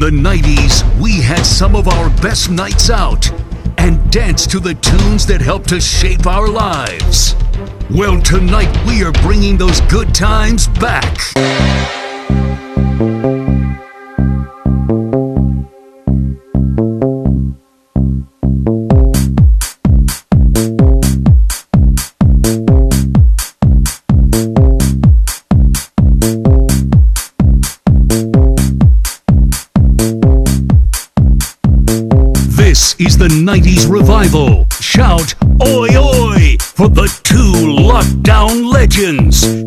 the 90s, we had some of our best nights out and danced to the tunes that helped us shape our lives. Well, tonight we are bringing those good times back. Revival. Shout oi oi for the two lockdown legends.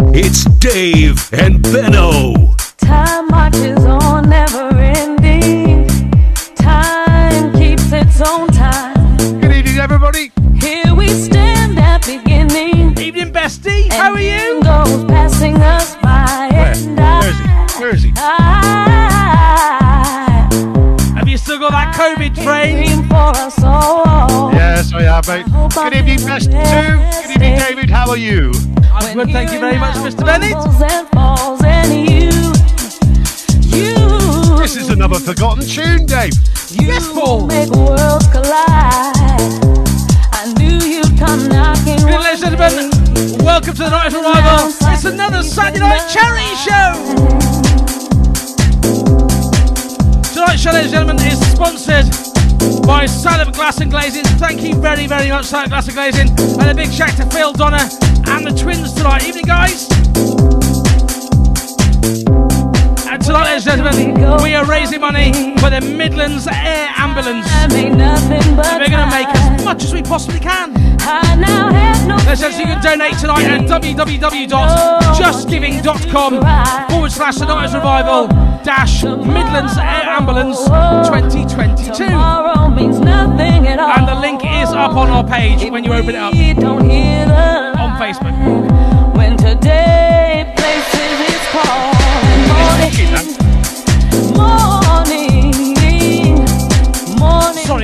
Much, Mr. Bennett. Rumbles and falls and you, you, This is another forgotten tune, Dave. you Yes, Paul. make worlds collide. I knew you'd come knocking. Good, ladies and gentlemen, welcome to the 90s Revival. It's another Saturday night Cherry show. Tonight's show, ladies and gentlemen, is sponsored by Silent Glass and Glazing. Thank you very, very much, Silent Glass and Glazing. And a big shout to Phil, Donna, and the twins tonight. Evening, guys. Ladies and gentlemen, we are raising money for the Midlands Air Ambulance. I made nothing but And we're going to make as much as we possibly can. I now have no Ladies and gentlemen, you can donate tonight at www.justgiving.com oh, forward slash the 90s Revival dash Midlands Air Ambulance 2022. Tomorrow means nothing at all. And the link is up on our page when you open it up We don't hear the on Facebook. when today places.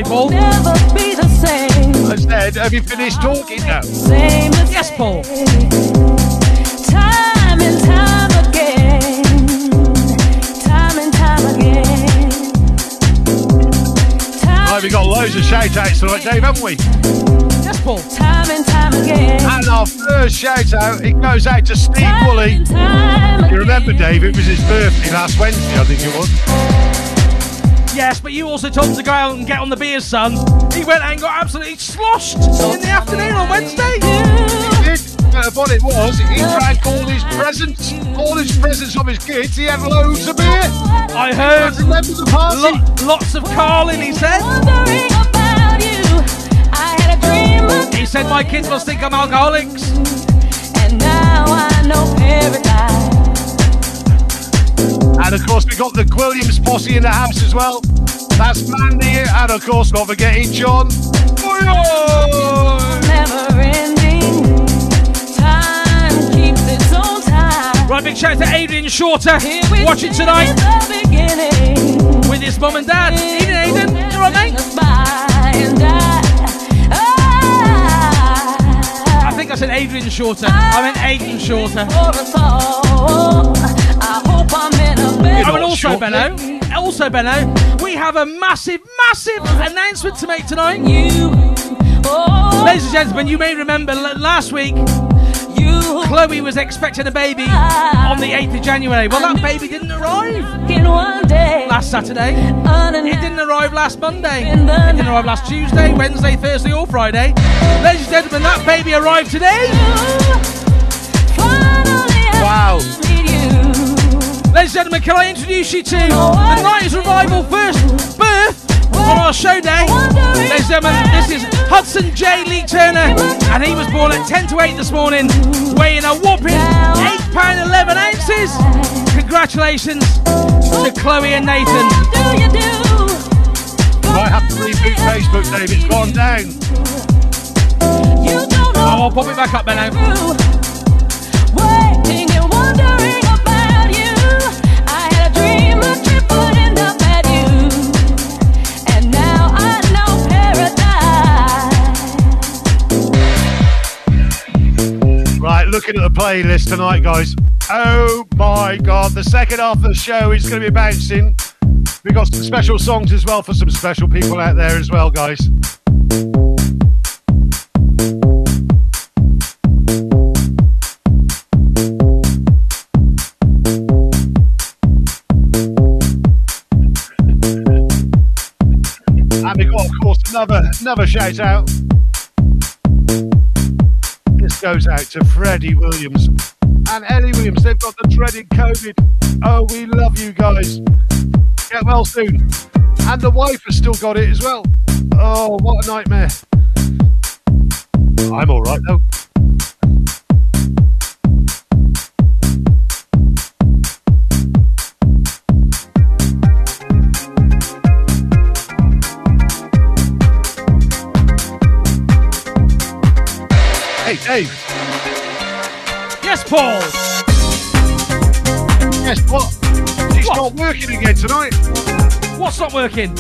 Paul. Never be the same. I said, have you finished talking now? Same as Yes, Paul. Time and time again. Time and time again. Time Right, we got loads of shout outs tonight, Dave, haven't we? Yes, Paul. Time and time again. And our first shout out, it goes out to Steve Time Woolley. and time You remember. Dave, it was his birthday last Wednesday, I think it was. Yes, but you also told him to go out and get on the beers, son. He went and got absolutely sloshed in the afternoon on Wednesday. He did. But what it was, he drank all his presents, all his presents of his kids. He had loads of beer. I heard Remember the party? lo- lots of Carling, he said. Wondering about you. I had a dream of He said my kids must think I'm alcoholics. and now I know paradise. And of course, we got the Williams posse in the house as well. That's Mandy, and of course, not forgetting John. Right, big shout out to Adrian Shorter watching tonight with his mum and dad. Evening, Aidan. You all right, mate? I think I said Adrian Shorter. I meant Aidan Shorter. Oh, and also, Shorter. Benno, also, Benno, we have a massive, massive announcement to make tonight. you. Oh, Ladies and gentlemen, you may remember l- last week you. Chloe was expecting a baby on the 8th of January. Well, that baby didn't arrive one day. last Saturday. Underneath It didn't arrive last Monday. In It didn't arrive last Tuesday, Wednesday, Thursday, or Friday. Ladies and gentlemen, that baby arrived today. Finally, I Wow. Ladies and gentlemen, can I introduce you to the 90s Revival first birth on our show day? Ladies and gentlemen, this is Hudson J. Lee Turner, and he was born at 10 to 8 this morning, weighing a whopping 8 pound 11 ounces. Congratulations to Chloe and Nathan. What do you do? Might have to reboot Facebook, Dave. It's gone down. You don't know Oh, I'll pop it back up, Benno. Looking at the playlist tonight, guys. Oh my god, the second half of the show is going to be bouncing We've got some special songs as well for some special people out there as well, guys. And we got, of course, another another shout out. Goes out to Freddie Williams and Ellie Williams. They've got the dreaded COVID. Oh, we love you guys. Get well soon. And the wife has still got it as well. Oh, what a nightmare. I'm all right though. Dave. Yes, Paul. Guess what? She's What? not working again tonight. What's not working?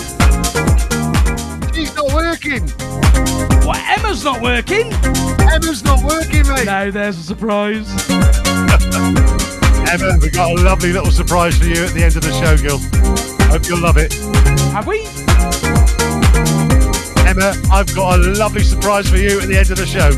She's not working. What? Emma's not working? Emma's not working, mate. No, there's a surprise. Emma, we've got a lovely little surprise for you at the end of the show, girl. Hope you'll love it. Have we? Emma, I've got a lovely surprise for you at the end of the show.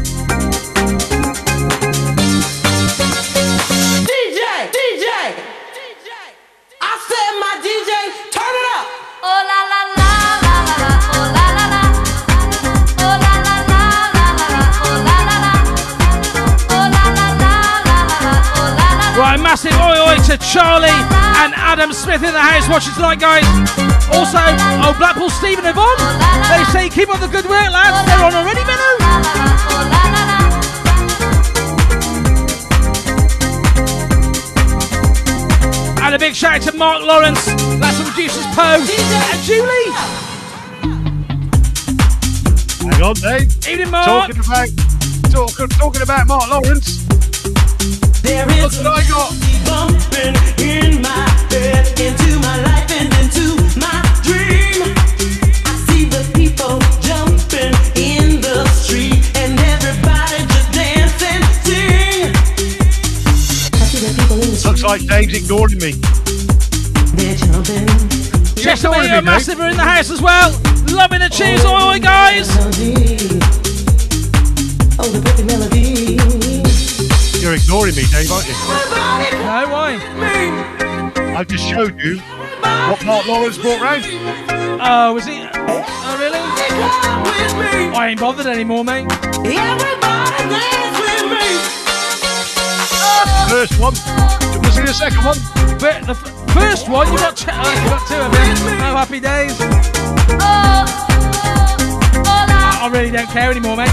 Massive oi oi to Charlie and Adam Smith in the house watching tonight, guys. Also, oh, Blackpool Stephen and Yvonne. They say keep up the good work, lads. They're on already, Benno. And a big shout out to Mark Lawrence. That's from producers Poe and Julie. Hang on, Dave. Evening, Mark. Talking about talking, talking about Mark Lawrence. There Look is what I bumping in my head, into my life and into my dream. I see the people jumping in the street and everybody just dance and sing. I see the people in the Looks like Dave's ignoring me. they're jumping. Chester ignoring Massive are in the house as well. Loving the tunes, oi oi, guys. Oh, the perfect melody. You're ignoring me, Dave, aren't you? No, why? I've just showed you what Mark Lawrence brought round. Oh, was he? Oh, really? I ain't bothered anymore, mate. Everybody dance with me. First one. Do you want to see the second one? But the f- first one, you got, ch- oh, you got two of them. Oh, happy days. Oh, oh la, I really don't care anymore, mate.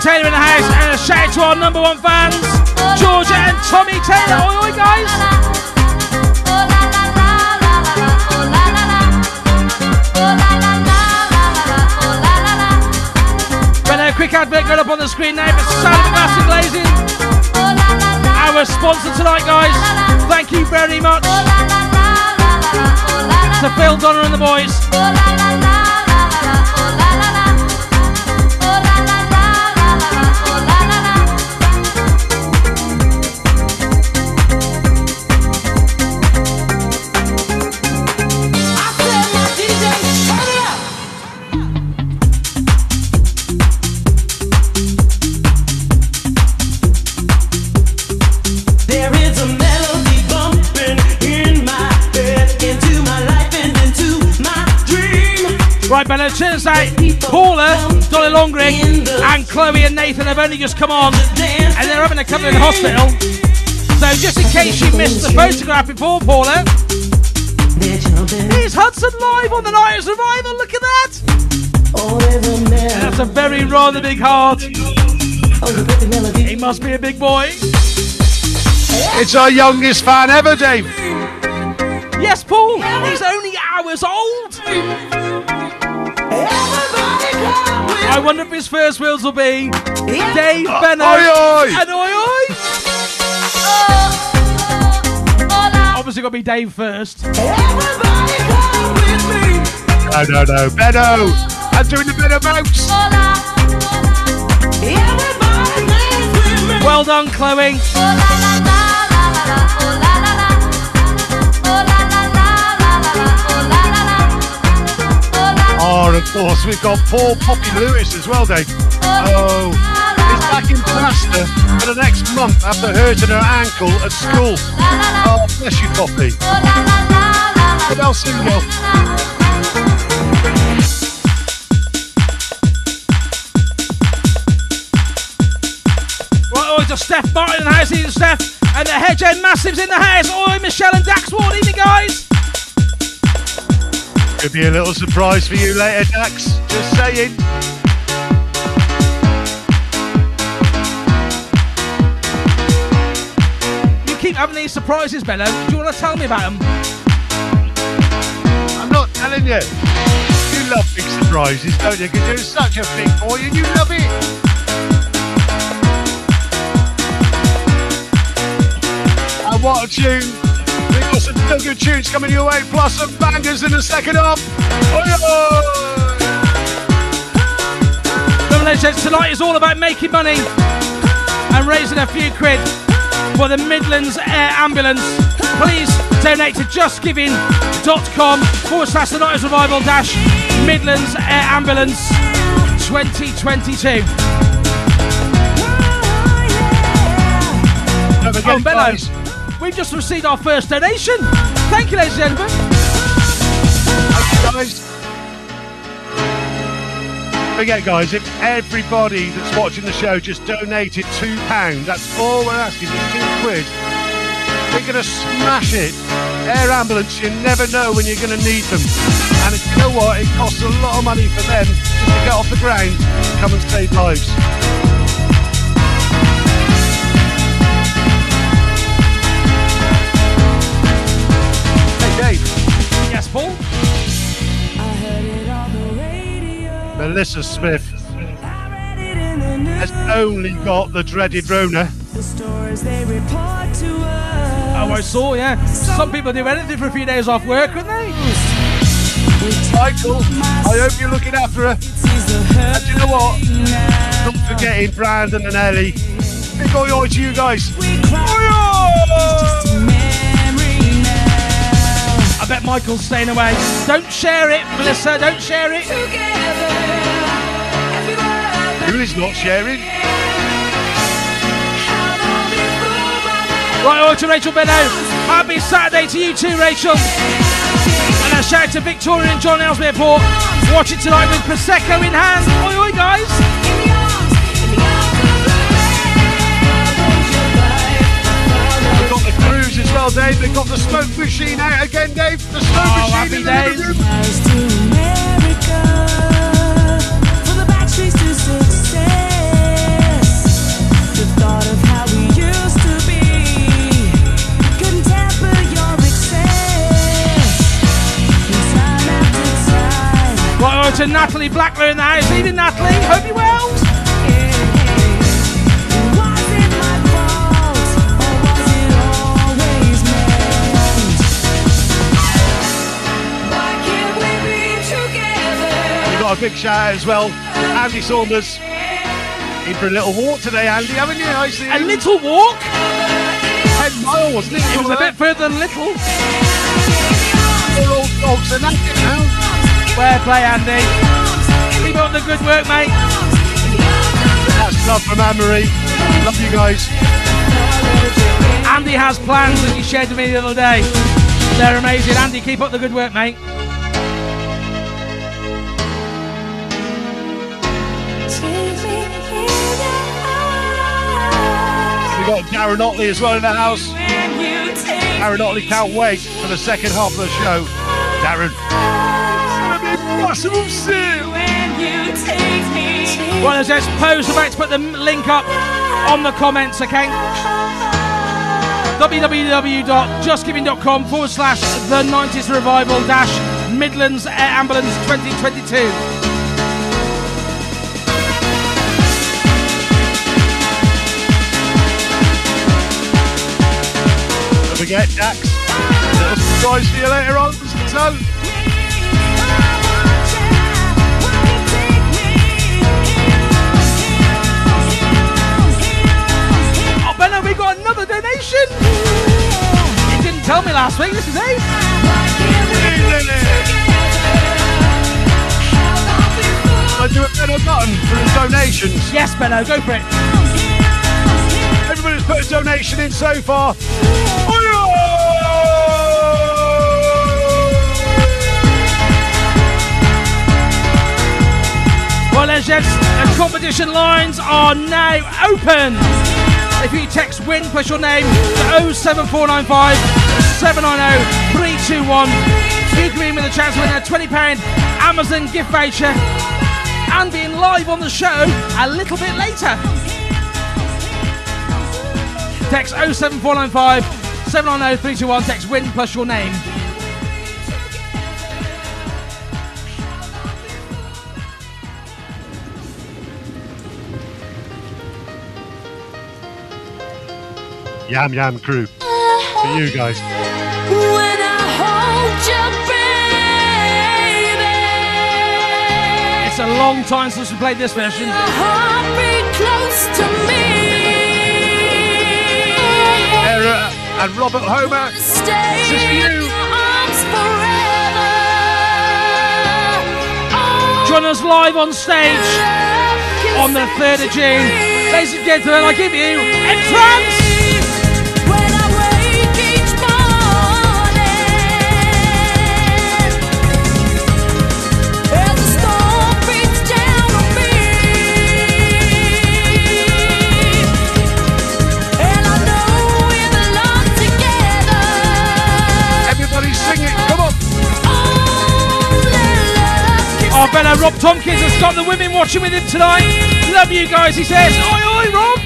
Taylor in the house, and a shout out to our number one fans, Georgia and Tommy Taylor. Oi, oi, guys. But a quick advert going up on the screen now for Silent Master Glazing, la la la. our sponsor tonight, guys. Thank you very much to Phil Donna and the boys. Cheers out. Paula, Dolly Longring, and Chloe and Nathan have only just come on, and they're having a couple in the hospital. So just in case you missed the photograph before, Paula, here's Hudson live on the Night of Survival. Look at that. There's a melody. That's a very rather big heart. Oh, the perfect melody. He must be a big boy. It's our youngest fan ever, Dave. Yes, Paul. He's only hours old. Everybody come with I wonder if his first words will be Yeah. Dave Benno oi, oi. and oi oi. Oh. Obviously, got to be Dave first. Everybody come with me. No, no, no. Benno. I'm doing the Benno bounce. Oh la. Everybody dance with me. Well done, Chloe. Oh, of course, we've got poor Poppy Lewis as well, Dave. Oh, he's back in plaster for the next month after hurting her ankle at school. Oh, bless you, Poppy. What else, girl? Right, oh, just Steph Martin in the house, Steph, and the Hedge End Massives in the house. Oi, Michelle and Dax, what evening, guys? Could be a little surprise for you later, Dax. Just saying. You keep having these surprises, Benno. Do you want to tell me about them? I'm not telling you. You love big surprises, don't you? Because you're such a big boy and you love it. And what a tune. Got good tunes coming your way, plus some bangers in the second half. Remember, ladies and tonight is all about making money and raising a few quid for the Midlands Air Ambulance. Please donate to justgiving.com forward slash the 90s Revival dash Midlands Air Ambulance 2022. Don't forget, Oh, guys, we've just received our first donation. Thank you, ladies and gentlemen. guys. Forget, guys, if everybody that's watching the show just donated two pounds, that's all we're asking. Just two quid. We're gonna smash it. Air ambulance, you never know when you're gonna need them. And you know what? It costs a lot of money for them just to get off the ground, and come and save lives. Paul. Melissa Smith has only got the dreaded Rona. Oh, I saw, yeah. Some people do anything for a few days off work, couldn't they? Michael, I hope you're looking after her. And you know what? Not forgetting Brandon and Ellie. Big oi oi to you guys. Oi I bet Michael's staying away. Don't share it, Melissa. Don't share it. Who is not sharing? Right, on to Rachel Benno. Happy Saturday to you too, Rachel. And a shout to Victoria and John Ellesmere Port. Watch it tonight with Prosecco in hand. Oi, oi, guys. Well, Dave. They've got the smoke machine out again, Dave. The smoke Oh, machine happy in the days. room. Right, on to Natalie Blackler in the house. Evening, Natalie. Hope you're well. Got a big shout out as well. Andy Saunders. In for a little walk today, Andy, haven't you? I see. A little walk. 10 miles, wasn't it? It was a bit further than little. Old dogs now. Fair play, Andy. Keep up the good work, mate. That's love from Anne-Marie. Love you guys. Andy has plans that he shared with me the other day. They're amazing. Andy, keep up the good work, mate. Got Darren Otley as well in the house. Darren Otley can't wait for the second half of the show. Darren. It's massive soon. Well, as let's pose about to put the link up on the comments, okay? www.justgiving.com forward slash the 90s revival dash Midlands Air Ambulance 2022. Forget Dax. Little surprise for you later on. So, version. You know's here. Oh, Bella, we got another donation. He didn't tell me last week. This is Ace. I do a better button for the donations. Yes, Benno, go for it. Everybody's put a donation in so far. Gents, the competition lines are now open. If you text WIN plus your name to 07495 790 321, you can be in with a chance to win a £20 Amazon gift voucher and being live on the show a little bit later. Text 07495 790 321, text WIN plus your name. Yam Yam Crew. For you guys. When I hold you, baby, It's a long time since we played this version. close to me. Era and Robert Homer. Stay This is for you. your arms. Oh, Join us live on stage on the 3rd of June. free. Ladies and gentlemen, I give you N-Trance! Can Rob Tompkins has got the women watching with him tonight. Love you guys, he says. Oi, oi, Rob!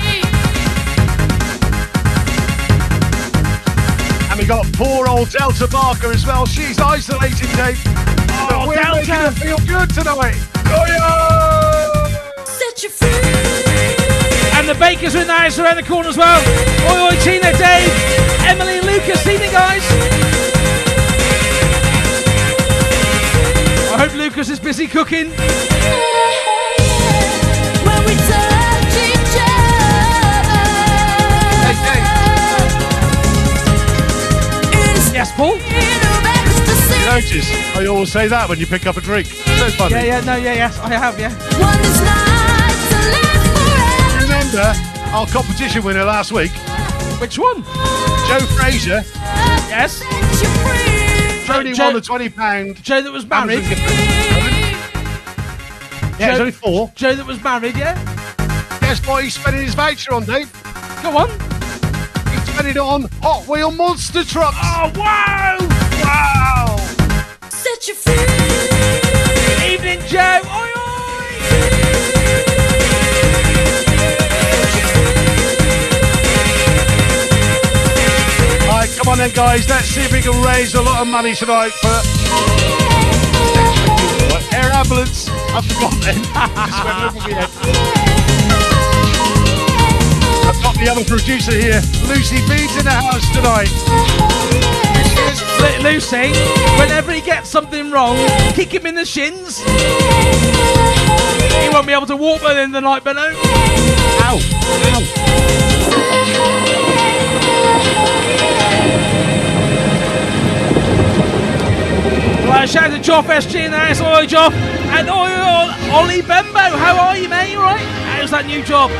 And we got poor old Delta Barker as well. She's isolated, Dave. Oh, but we're Delta. making her feel good tonight. Oh, yeah. set you free. And the bakers are in the house around the corner as well. Oi, oi, Tina, Dave, Emily, Lucas. See you guys. Hope Lucas is busy cooking. When we touch each other, Hey, hey. it's Yes, Paul? in of ecstasy. You notice I always say that when you pick up a drink. So funny. Yeah, yeah, no, yeah, yes, I have, yeah. One is not to live forever. Remember our competition winner last week, Which one? Joe Fraser, Yes. Set you only Joe- won the twenty pound. Joe that was married. Yeah, it's Joe- only four. Joe that was married, yeah? Guess what he's spending his voucher on, Dave? Go on. He's spending it on Hot Wheel monster trucks. Oh, wow! Wow! Set you free. Evening, Joe. On then, guys. Let's see if we can raise a lot of money tonight for air ambulance. I forgot then. Just went over my head. I've got the other producer here, Lucy Beans, in the house tonight. Lu- Lucy, whenever he gets something wrong, kick him in the shins. He won't be able to walk by the end of the night, Benno. Ow! Ow! Right, shout out to Joff SG in the house. Oi, Joff. And oh, oi, oi, Ollie Bembo. How are you, mate? You all right? How's that new job?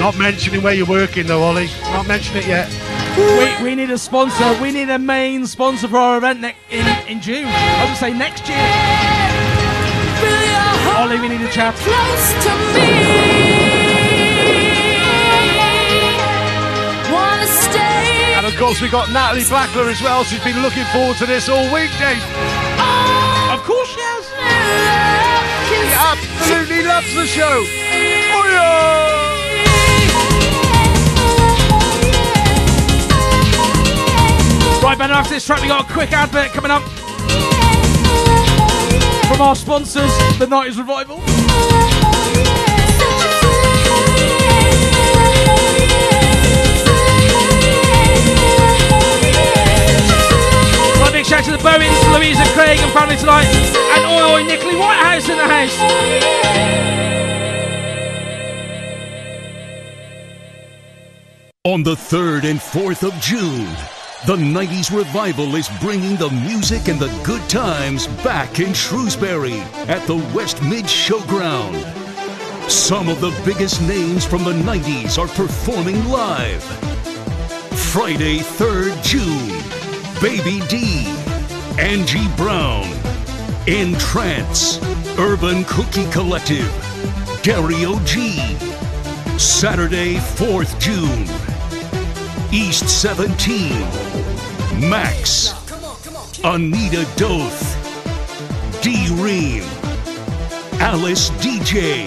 Not mentioning where you're working though, Ollie. Not mention it yet. We, we need a sponsor. We need a main sponsor for our event ne- in, in June. I was going to say next year. Feel your heart Ollie, we need a chat. close to me. Of course, we've got Natalie Blackler as well. She's been looking forward to this all week, Dave. Of course she has. Can Absolutely loves the show. Oh, yeah. Right, Ben, after this track, we got a quick advert coming up from our sponsors, the 90s Revival. Big shout out to the Bowens, Louise and Craig and family tonight. And oi, oi, Nickley Whitehouse in the house. On the 3rd and 4th of June, the 90s Revival is bringing the music and the good times back in Shrewsbury at the West Mid Showground. Some of the biggest names from the 90s are performing live. Friday, 3rd June, Baby D, Angie Brown, N-Trance, Urban Cookie Collective, Dario G. Saturday, 4th June, East 17, Maxx, Anita Doth, D:Ream, Alice Deejay.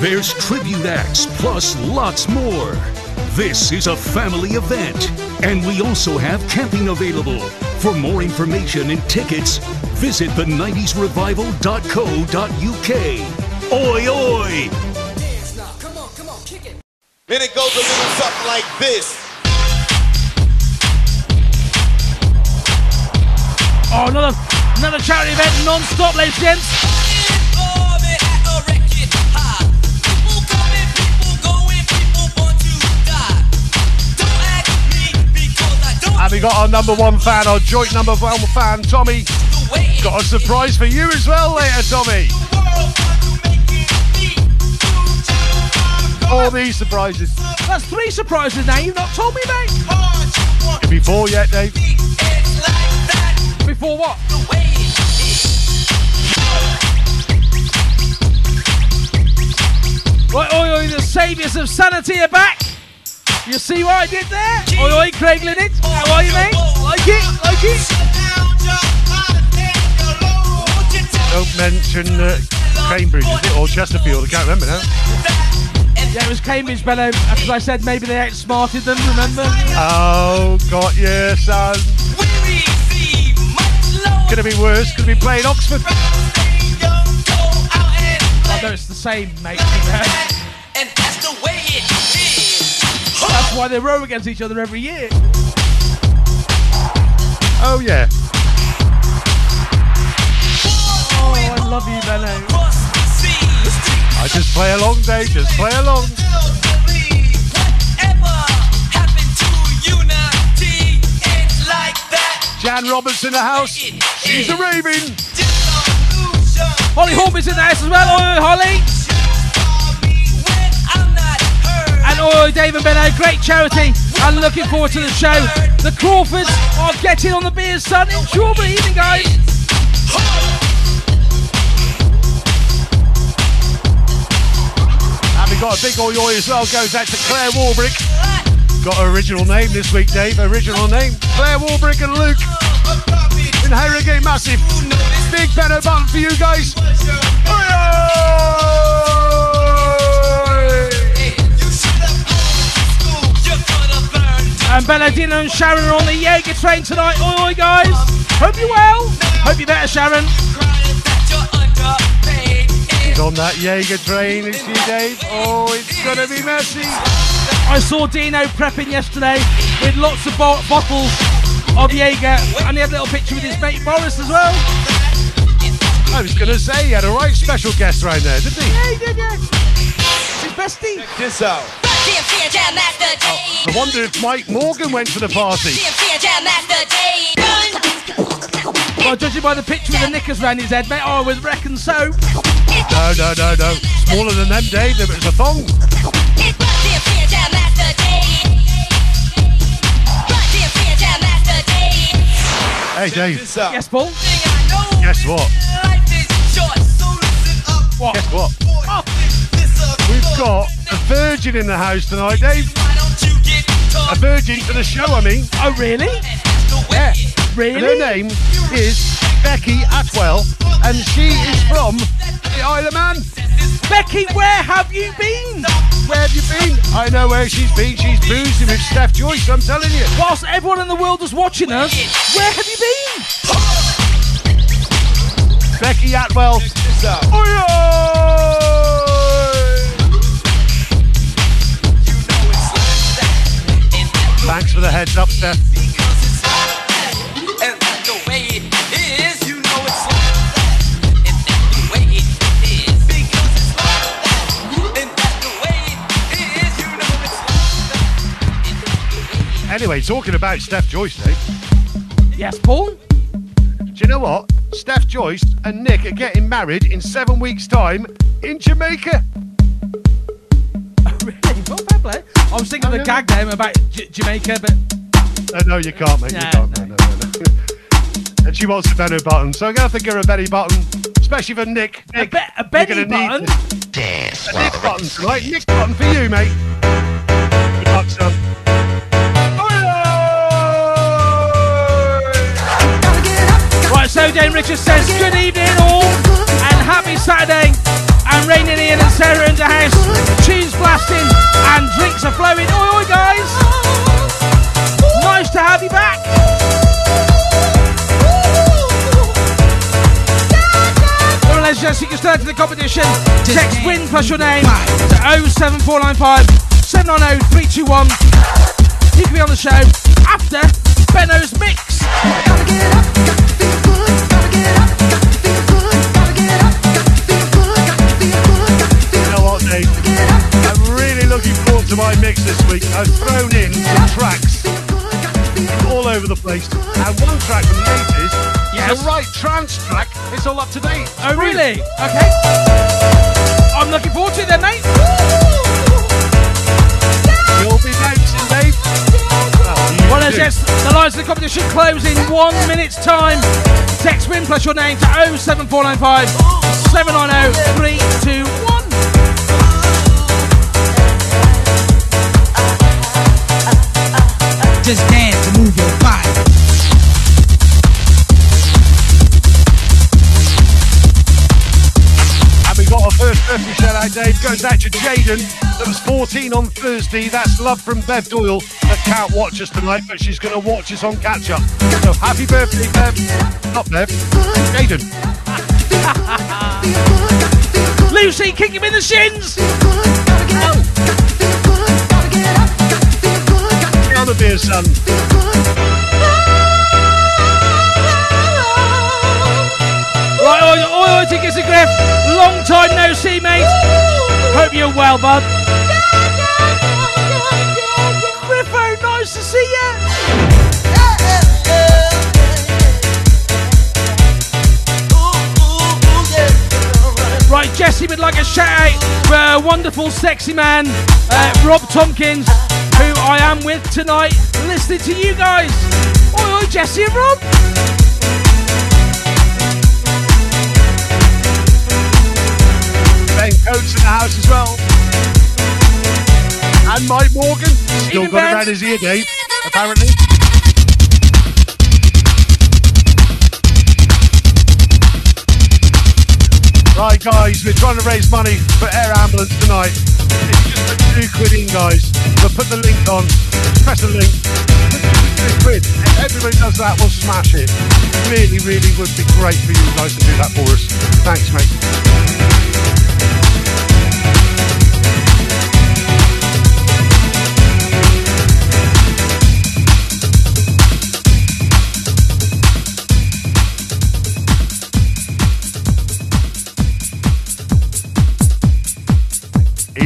There's tribute acts plus lots more. This is a family event, and we also have camping available. For more information and tickets, visit the90srevival.co.uk. Oi, oi! Then it goes a little something like this. Oh, another another charity event non-stop, ladies and gents. And we got our number one fan, our joint number one fan, Tommy. Got a surprise for you as well later, Tommy. All these surprises. That's three surprises now. You've not told me, mate. Could be four yet, Dave. Before what? Right, oi, oi, the saviours of sanity are back. You see what I did there? Oi, oi, Craig Linnett. How are you, mate? Like it? Like it? Don't mention uh, Cambridge, is it? Or Chesterfield, I can't remember now. Yeah, it was Cambridge, Bello, because I said maybe they outsmarted them, remember? Oh, got you, son. Could have been worse, could have been playing Oxford. I know it's the same, mate. why they row against each other every year. Oh, yeah. Oh, I love you, Bello. I just play along, Dave, just play along. Jan Roberts in the house. She's a raving. Holly Horby's in the house as well. Oi, Holly. And oi, oi, Dave and Benno, great charity. I'm looking forward to the show. The Crawfords are getting on the beers, son. Enjoy the evening, guys. And we got a big oi oi as well. Goes out to Claire Warbrick. Got original name this week, Dave. Original name. Claire Warbrick and Luke. In Harrogate Massive. Big Benno button for you guys. Oi, And Belladina and Sharon are on the Jaeger train tonight. Oi, oi, guys. Hope you're well. Hope you're better, Sharon. He's on that Jaeger train, is she, Dave? Oh, it's gonna be messy. I saw Dino prepping yesterday with lots of bo- bottles of Jaeger, and he had a little picture with his mate Boris as well. I was gonna say he had a right special guest right there, didn't he? Yeah, he did, yeah. His bestie. Check This out. I wonder if Mike Morgan went to the party. Well, judging by the picture with the knickers round his head, mate, I would reckon so. No, no, no, no. Smaller than them, Dave. It was a thong. Hey, Dave. Yes, Paul. Guess what? What? Guess what? Oh, We've got a virgin in the house tonight, Dave. A virgin for the show, I mean. oh really? Yeah. And her name is Becky Atwell, and she is from the Isle of Man. Becky, where have you been? Where have you been? I know where she's been. She's boozing with Steph Joyce, I'm telling you. Whilst everyone in the world was watching us, where have you been? Becky Atwell. This out. Oh, Thanks for the heads up, Steph. Anyway, talking about Steph Joyce, Dave. Yes, Paul? Do you know what? Steph Joyce and Nick are getting married in seven weeks' time in Jamaica. Really? Well, fair play. I was thinking of the gag then about J- Jamaica, but Uh, no, you can't, mate. No, you can't. No, no, no, no. and she wants a belly button, so I'm gonna have to give her a belly button, especially for Nick. a, Nick, be- a you're belly need button. a Nick button tonight. Nick button for you, mate. Good luck, son. Right, so Dane Richards says, Good evening, all, and happy Saturday. And raining Ian and Sarah in the house. Tunes blasting, and drinks are flowing. Oi, oi, guys. Nice to have you back. Well, ladies and gents, you can start to the competition. Text win plus your name to 07495 790 321. You can be on the show after Benno's mix. You my mix this week. I've thrown in some tracks all over the place, and one track from the 80s Yes. the right trance track. It's all up to date. Oh, really? Okay. I'm looking forward to it then, mate. You'll be bouncing, Dave. Well, Well, as yes, the lines of the competition close in one minute's time. Text win plus your name to 07495 790 321. Just dance and move your body. And we got our first birthday shout out, Dave. Goes out to Jaden. That was 14 on Thursday. That's love from Bev Doyle that can't watch us tonight, but she's going to watch us on catch up. So happy birthday, Bev. Not Bev. Jaden. Lucy, kick him in the shins. Down the beer, son. Right, oi, oi, oi, Griff. Long time no see, mate. Hope you're well, bud. Griffo, nice to see you. Right, Jesse would like a shout out for a wonderful, sexy man, uh, Rob Tompkins, I am with tonight, listening to you guys. Oi, oi, Jesse and Rob. Ben Coates in the house as well. And Mike Morgan. Still Even got it around his ear, Dave, apparently. Right, guys, we're trying to raise money for air ambulance tonight. It's just a two quid in, guys. We'll put the link on. Press the link. Two quid. If everybody does that, we'll smash it. Really, really would be great for you guys to do that for us. Thanks, mate.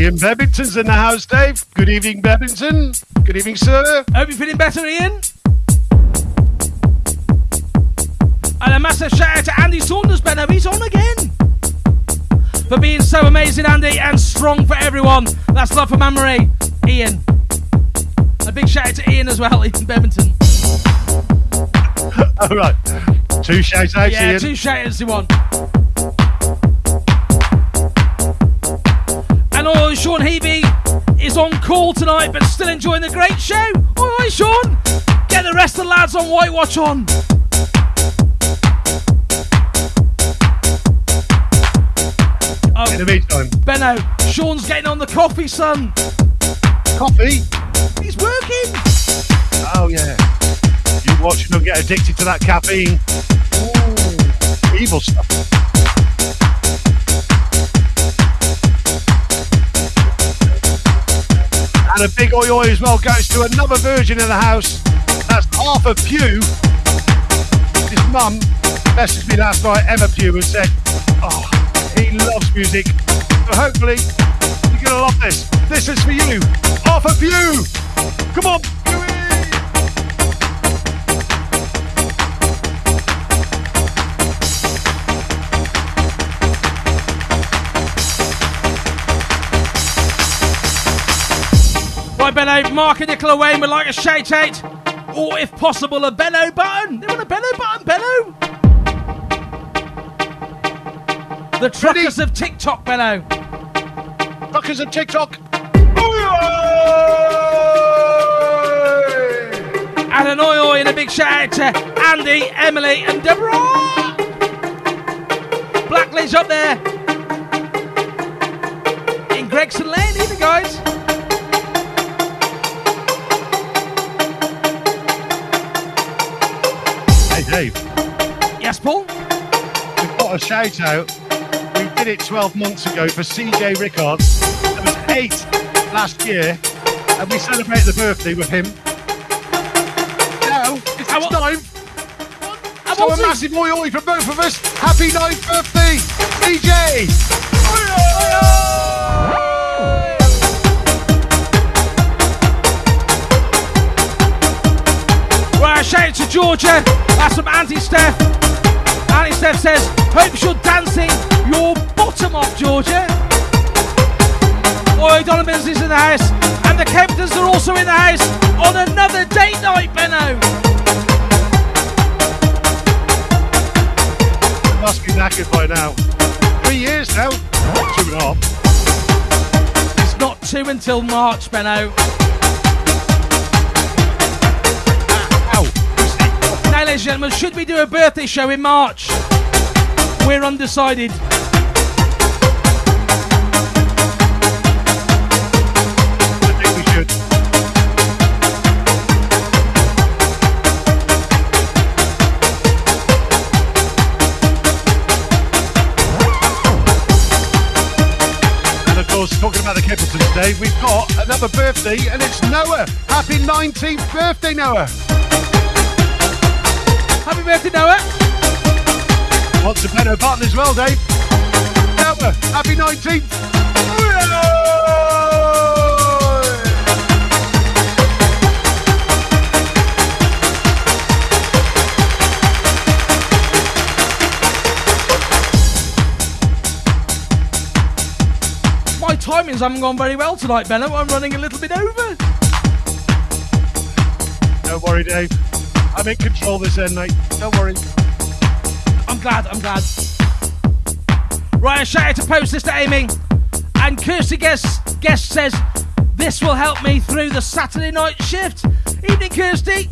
Ian Bebbington's in the house, Dave. Good evening, Bebbington. Good evening, sir. Hope you're feeling better, Ian. And a massive shout out to Andy Saunders, Benno. He's on again. For being so amazing, Andy, and strong for everyone. That's love from Anne. Ian. A big shout out to Ian as well, Ian Bebbington. All right. Two shouts out, Yeah, Ian. two shout outs to one. Oh, Sean Hebe is on call tonight, but still enjoying the great show. All right, Sean. Get the rest of the lads on White Watch on. Oh, In the meantime, Benno, Sean's getting on the coffee, son. coffee. He's working. Oh, yeah. You watch them get addicted to that caffeine. Ooh, evil stuff. And a big oi oi as well goes to another virgin in the house. That's Arthur Pugh. His mum messaged me last night, Emma Pugh, and said, Oh, he loves music. So hopefully, you're going to love this. This is for you, Arthur Pugh. Come on, Pughy. Benno. Mark and Nicola Wayne would like a shout out, or if possible, a Benno button. They want a Benno button, Benno. The truckers of TikTok, Benno. Truckers of TikTok. And an oi oi and a big shout out to Andy, Emily, and Deborah. Blackley's up there. In Gregson Lane, either guys. Yes, Paul. we've got a shout out. We did it 12 months ago for CJ Rickards. It was eight last year, and we celebrated the birthday with him. Now, it's his time. How So a massive oi oi from both of us. Happy ninth birthday, CJ! Right, shout out to Georgia. That's from Auntie Steph. Auntie Steph says, Hope you're dancing your bottom off, Georgia. Oi, Donovan's is in the house. And the Kemptons are also in the house on another date night, Benno. Must be knackered by now. Three years now. Two and a half. It's not two until March, Benno. Ladies and gentlemen, should we do a birthday show in March? We're undecided. Talking about the Kippletons today, we've got another birthday, and it's Noah. Happy 19th birthday, Noah. Happy birthday, Noah. Eh? Wants a Benno button as well, Dave. Noah, uh, happy 19th. My timings haven't gone very well tonight, Benno. I'm running a little bit over. Don't worry, Dave. I'm in control this end, mate. Don't worry. I'm glad, I'm glad. Right, a shout out to post sister Amy. And Kirsty Guest, Guest says, This will help me through the Saturday night shift. Evening, Kirsty.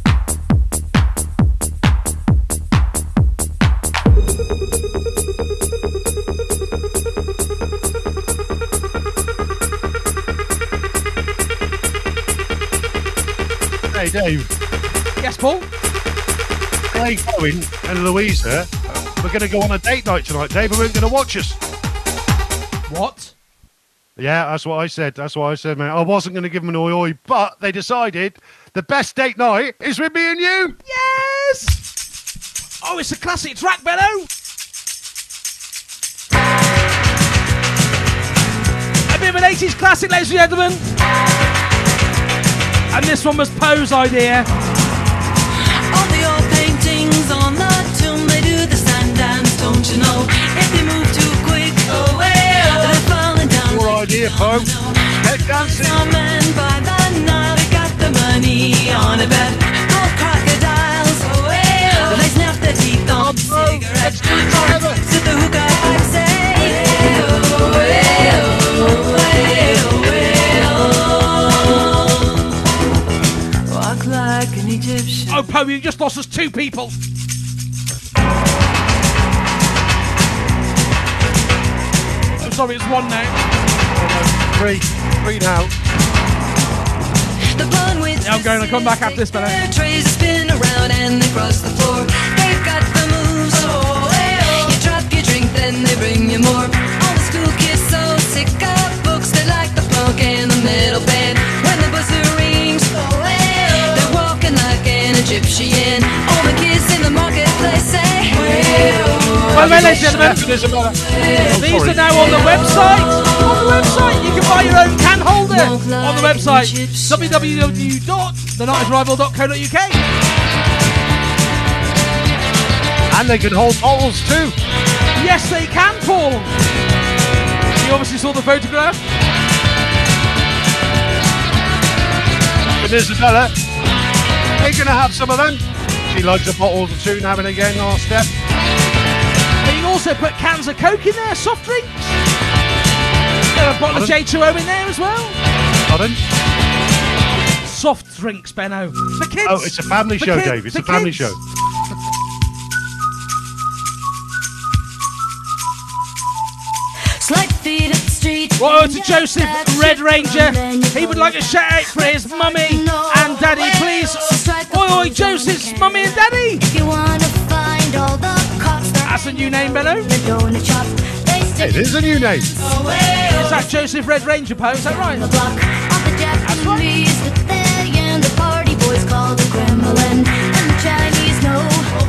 Hey, Dave. Yes, Paul. Owen and Louisa, we're going to go on a date night tonight, Dave, and we're going to watch us. What? Yeah, that's what I said. That's what I said, man. I wasn't going to give them an oi oi, but they decided the best date night is with me and you. Yes! Oh, it's a classic track, Bello! A bit of an 80s classic, ladies and gentlemen. And this one was Poe's idea. Idea, Poe. Head dancing. By the they got the money on a. Old crocodiles, oh, oh, they snap their teeth on cigarettes. the hookah pipe, say, oh, oh, oh, oh. Oh, Poe, you just lost us two people. I'm sorry, it's one now. Three. Three now. The blonde with Yeah, I'm going to come back after this. Their trays spin around and they cross the floor. They've got the moves. Oh, hey, oh. You drop your drink, then they bring you more. All the school kids so sick of books. They like the punk and the metal band. When the buzzer rings, oh, hey, oh. they're walking like an Egyptian. All the kids in the marketplace say, hey, oh, By the way, ladies and gentlemen, These are now on the website. On the website, you can buy your own can holder on the website www.thenightesrival.co.uk. And they can hold bottles too. Yes, they can, Paul. You obviously saw the photograph. And Isabella, we're going to have some of them. She likes a bottle of tune now and again, last step. But also put cans of Coke in there, soft drinks. Get a bottle of J2O in there as well. Pardon? Soft drinks, Benno. For kids. Oh, it's a family For show, kid- Dave. It's for a family kids. show. Slide feet up the street. Right over to Joseph Red Ranger. He would like a shout out for his mummy and daddy, please. Oi, oi, Joseph's mummy and daddy. If you wanna That's a new name, Benno. the donut shop, they It stick is a new name. Is that Joseph Red Ranger Poe? Is that right? the block of the Japanese that they and the party boys call the Kremlin. And the Chinese know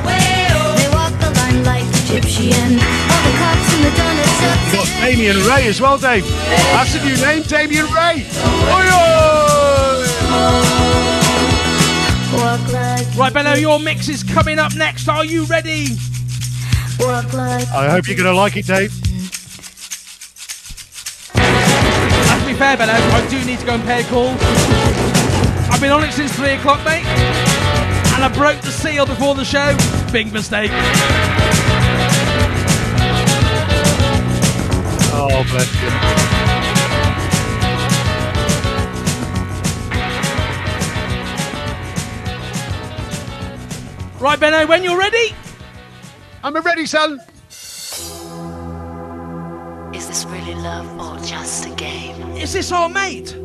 they walk the line like Egyptian. All the cops in the donut shop. We've got Damien Ray as well, Dave. That's a new name, Damien Ray. Oi, oi! Walk like Right, Benno, your mix is coming up next. Are you ready? Walk like I hope you're going to like it, Dave. Now, to be fair, Benno, I do need to go and pay a call. I've been on it since three o'clock, mate. And I broke the seal before the show. Big mistake. Oh, bless you. Right, Benno, when you're ready. I'm ready, son. Is this really love or just a game? Is this our mate?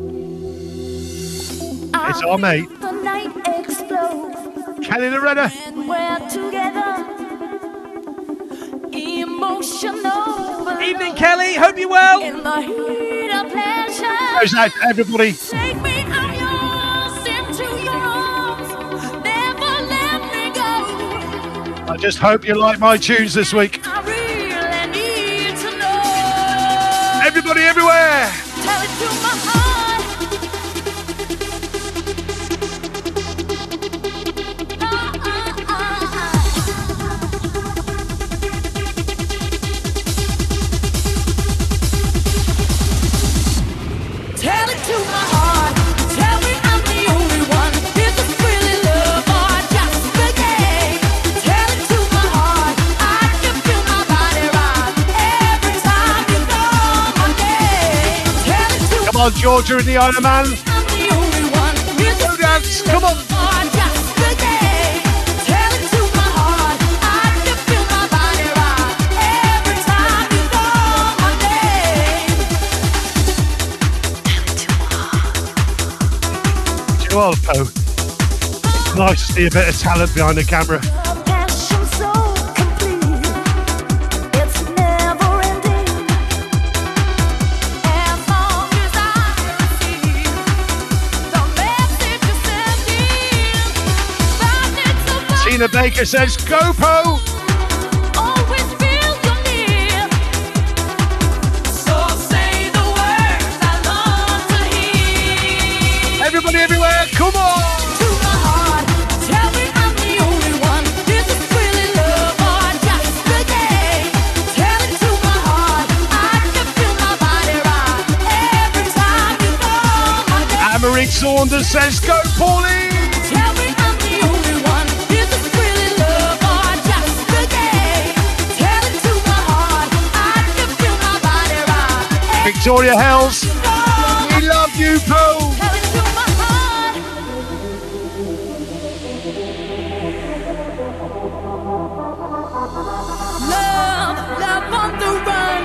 It's our mate, the night explodes. Kelly Loretta. We're together. Emotional. Evening, Kelly. Hope you're well. In the heat of pleasure. Goes out to everybody. I just hope you like my tunes this week. I really need to know. Everybody everywhere. Feel my body rock every time you call my name. Well, Poe. Nice to see a bit of talent behind the camera. Tina Baker says, Go, Poe. always feel you. So say the words I long to hear. Everybody everywhere. Come on. My heart, tell me Victoria Hells. time you call my We love you, Poe. Tell it to my heart. Love, love on the run,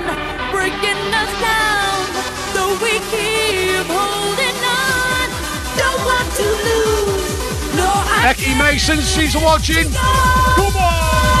breaking us down. Though we keep holding on, don't want to lose. No, I Becky Mason, she's watching. Come on.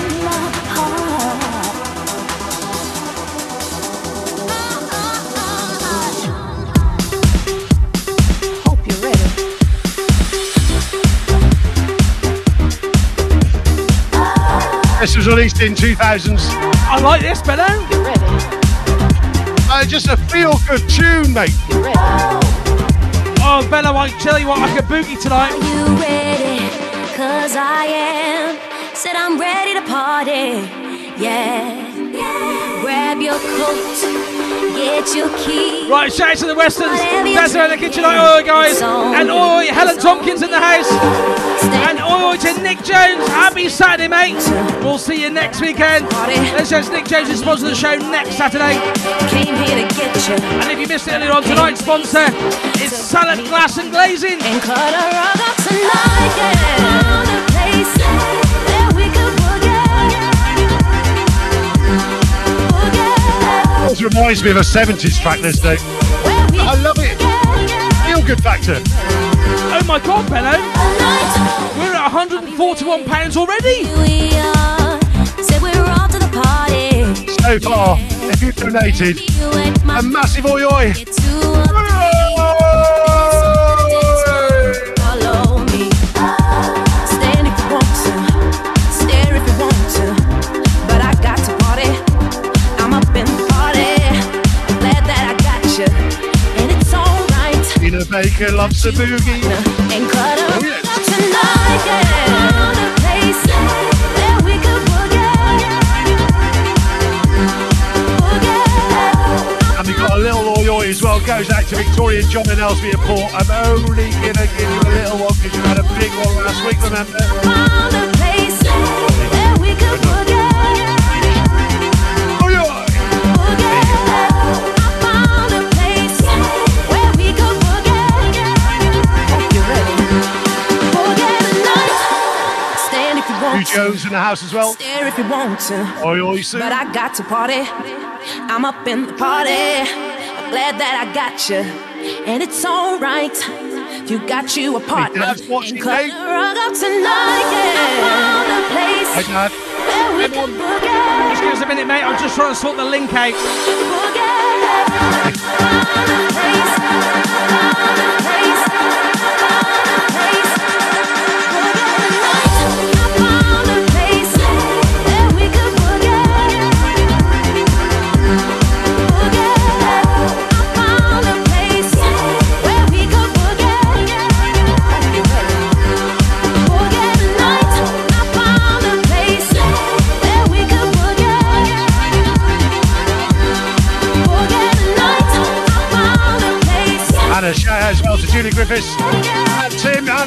was released in 2000s. I like this, Benno. You're ready. Uh, just a feel good tune, mate. You're ready. Oh, Benno, I tell you what, I could boogie tonight. You ready? Cause I am. Said I'm ready to party. Yeah. Grab your coat, get your key. Right, shout out to the Westerns. Whatever That's in the kitchen. think, Oi, oi, guys. And oi, you. Helen Tompkins in the house. Stand And oi, oi to Nick Jones. Happy Saturday, mate. We'll see you next weekend. Let's show Nick Jones is sponsor the show next Saturday. came here to get you And if you missed it earlier on, tonight's sponsor is Salad Glass and Glazing. and cut a rug up tonight. Yeah. Found a place that we could boogie. This reminds me of a 70s track, this day. Where I love it. Feel good factor. Oh my God, Benno. We're at 141 pounds already. We are. Said we're off to the party. So far, if you've donated, a massive oi oi. Get to follow me. Stand if you want to, stare if you want to, but I got to party. I'm up in the party. I'm glad that I got you, and it's alright. Tina Baker loves the boogie. And cut up oh, yeah. A place that we could boogie. Goes out to Victoria, John and Elsby at Port. I'm only gonna give you a little one because you had a big one last week, remember? If you New want to, Jones in the house as well. stare if you want to. Oi oi soon. But I got to party. I'm up in the party. I'm glad that I got you, and it's alright. You got you a partner. Dad's watching, and cut the rug up tonight. Yeah. I found a place Hey, Dad. where we could boogie. Just give us a minute, mate. I'm just trying to sort the link out.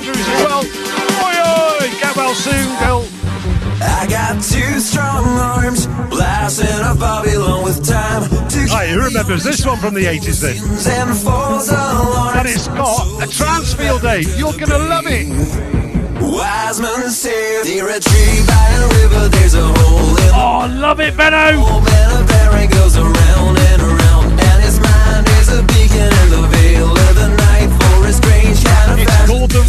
Andrews as well. Oi oi! Get well soon, girl. I got two strong arms, blasting a Babylon with time. Who remembers this one from the 80s then? and it's got a trance feel, Dave. You're gonna love it. Wise men say near a tree by a river, there's a hole in Oh, love it, Benno. hole, and a goes around,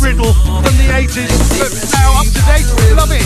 Riddle from the 80s, but now up to date. Love it.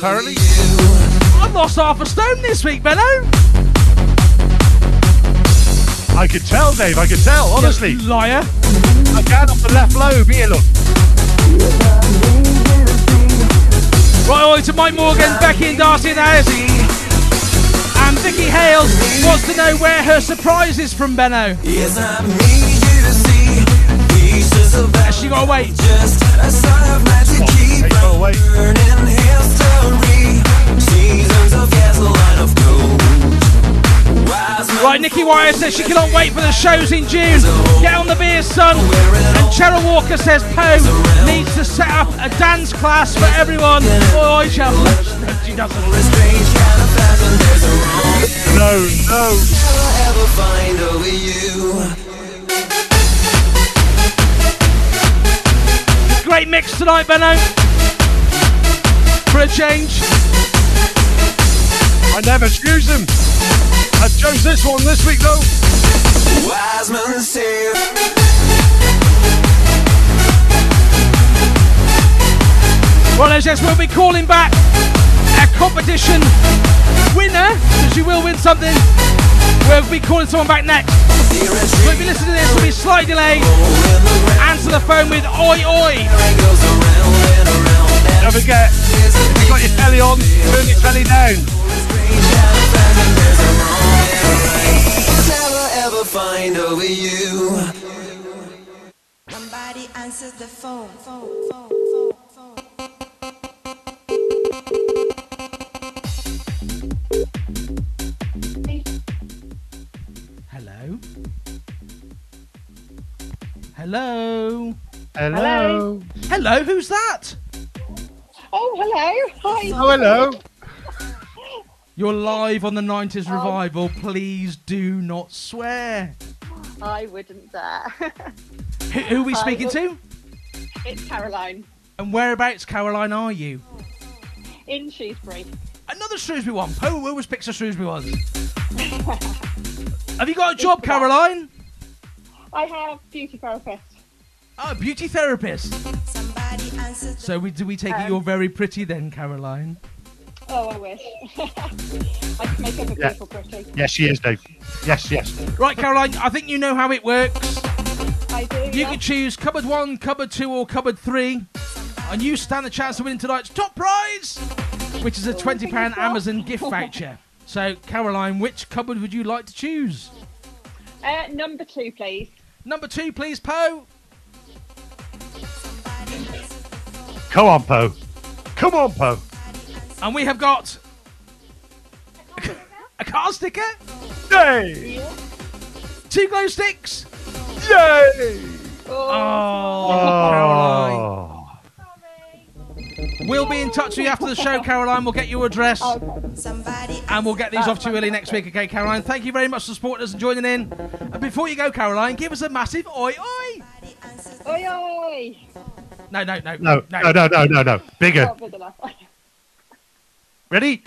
Apparently. I'm I've lost half a stone this week, Benno. I could tell, Dave. I could tell. Honestly, Liar. I again off the left lobe. Here, look. Right away to Mike Morgan, Becky and Darcy in the house. And Vicky Hales wants to know where her surprise is from Benno. Yes, I need you to see pieces of Has she got to wait? just a sign of magic keep Hey, oh, go away. burning history. Seasons of gasoline of gold. Wise men Right, Nikki Wyatt says she cannot wait for the shows in June. Get on the beer, son. And Cheryl Walker says Poe needs to set up a dance class for everyone. Oh, Cheryl. She doesn't. a strange kind of passion. There's a wrong No, no. never ever find over you. Great mix tonight, Benno. For a change. I never choose them. I chose this one this week, though. Wise men say Well, as yes, we'll be calling back a competition winner, because you will win something. We'll be calling someone back next. So if you listen to this, will be slight delay. Answer the phone with oi oi. Don't forget, if you've got your telly on, turn your telly down. never ever find over you. Somebody answers the phone. phone, phone, phone, phone. Hello. Hello. Hello. Hello, who's that? Oh, hello. Hi. Oh, hello. You're live on the 90s revival. Please do not swear. I wouldn't dare. Who, who are we speaking to? it's Caroline And whereabouts, Caroline, are you? in Shrewsbury. Another Shrewsbury one. Poe always picks a Shrewsbury one. Have you got a job, Caroline? I have beauty therapist. Oh, beauty therapist. Somebody answers So we do we take it Um, you're very pretty then, Caroline? Oh, I wish. I can make other Yeah. people pretty. Yes, she is, Dave. Yes, yes. Right, Caroline, I think you know how it works. I do. You yeah. can choose cupboard one, cupboard two, or cupboard three, and you stand a chance of winning tonight's top prize, which is a twenty pound Amazon gift voucher. So, Caroline, which cupboard would you like to choose? Uh, number two, please. Number two, please, Poe. Come on, Poe. Come on, Poe. And we have got a car sticker, Yay! two glow sticks. Yay! Oh, oh. Caroline. Oh. We'll be in touch with you after the show, Caroline. We'll get your address. Oh, somebody And we'll get these off to you early next week, okay, Caroline? Thank you very much for supporting us and joining in. And before you go, Caroline, give us a massive oi oi! Oi, oi. No, no, no, No, no, no, no, no, no. Bigger. Big enough. oi, Ready?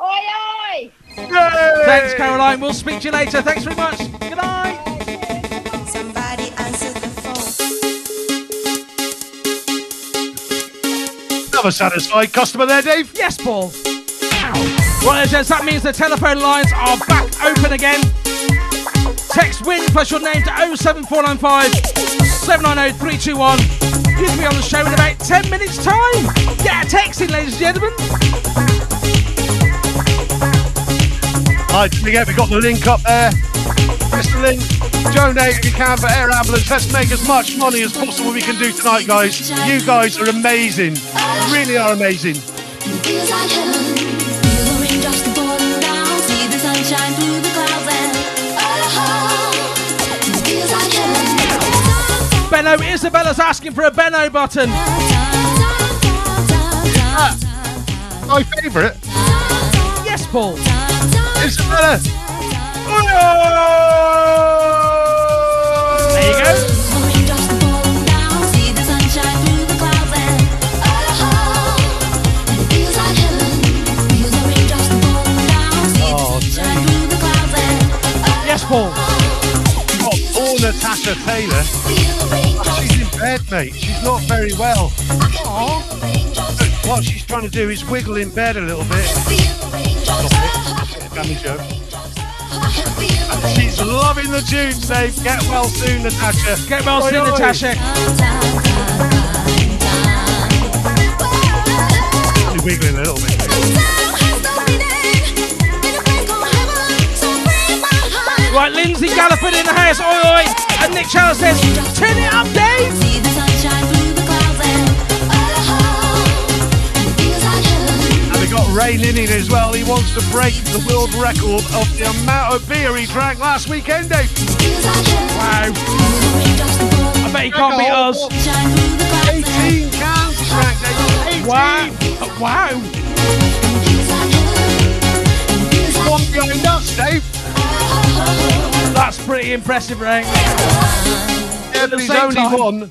oi. Thanks, Caroline. We'll speak to you later. Thanks very much. Good night. Somebody answers the phone. Another satisfied customer there, Dave. Yes, Paul. Well, gents, that means the telephone lines are back open again. Text WIN plus your name to 07495 790 321. You can be on the show in about 10 minutes' time. Get a text in, ladies and gentlemen. Right, don't forget, we got the link up there. Press the link. Donate if you can for Air Ambulance. Let's make as much money as possible we can do tonight, guys. You guys are amazing. Really are amazing. Benno, Isabella's asking for a Benno button. Uh, my favourite. Yes, Paul. Isabella. There you go. The raindrops to falling down. See the sunshine through the clouds and oh, it feels like heaven. Feel the raindrops to falling down. See Oh, the sunshine through the clouds and Yes, Paul. Poor Natasha Taylor. Bed, mate. She's not very well. Feel the raindrops. what she's trying to do is wiggle in bed a little bit. Stop it. Joke. She's loving the tunes, Dave. Get well soon, Natasha. Get well soon. Natasha. She's wiggling a little bit. Right, Lindsay Galliford in the house. Oi, oi. And Nick Charles says, turn it up, Dave. And we got Ray Linning as well. He wants to break the world record of the amount of beer he drank last weekend, Dave. Wow. I bet he can't beat us. 18 cans he drank, Dave. 18. Wow. Wow. One behind us, Dave. Pretty impressive, Ray. Yeah, but he's only time- one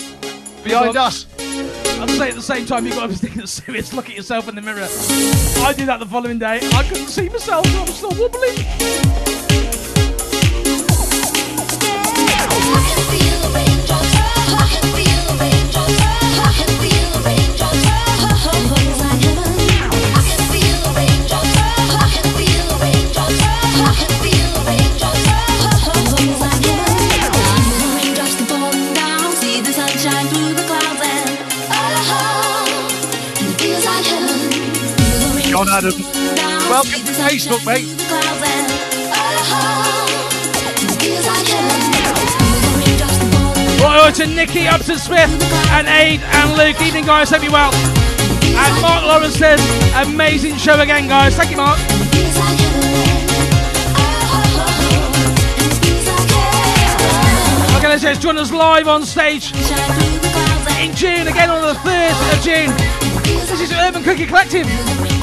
behind us. I'd say at the same time, you've got to be taking it serious. Look at yourself in the mirror. I did that the following day. I couldn't see myself, so I'm still wobbling. Adams. Welcome to Facebook, mate. Right over to Nikki, Upton Smith, and Aid and Luke. Evening, guys. Hope you're well. And Mark Lawrence says, amazing show again, guys. Thank you, Mark. Okay, let's just join us live on stage in June, again on the 3rd of June. This is Urban Cookie Collective.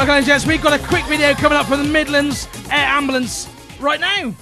Okay, gents, we've got a quick video coming up from the Midlands Air Ambulance right now.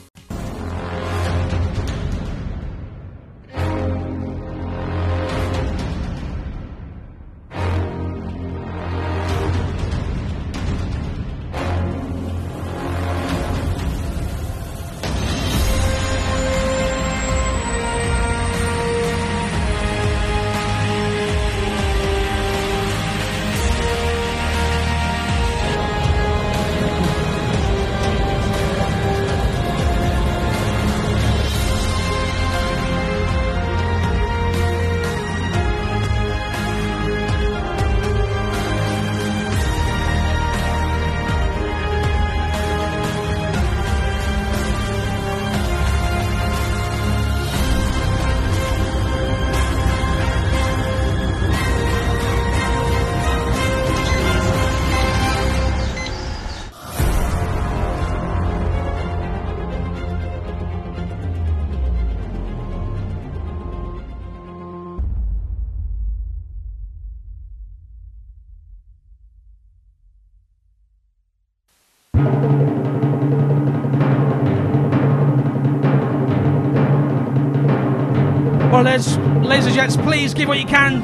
Let's, ladies and gents, please give what you can.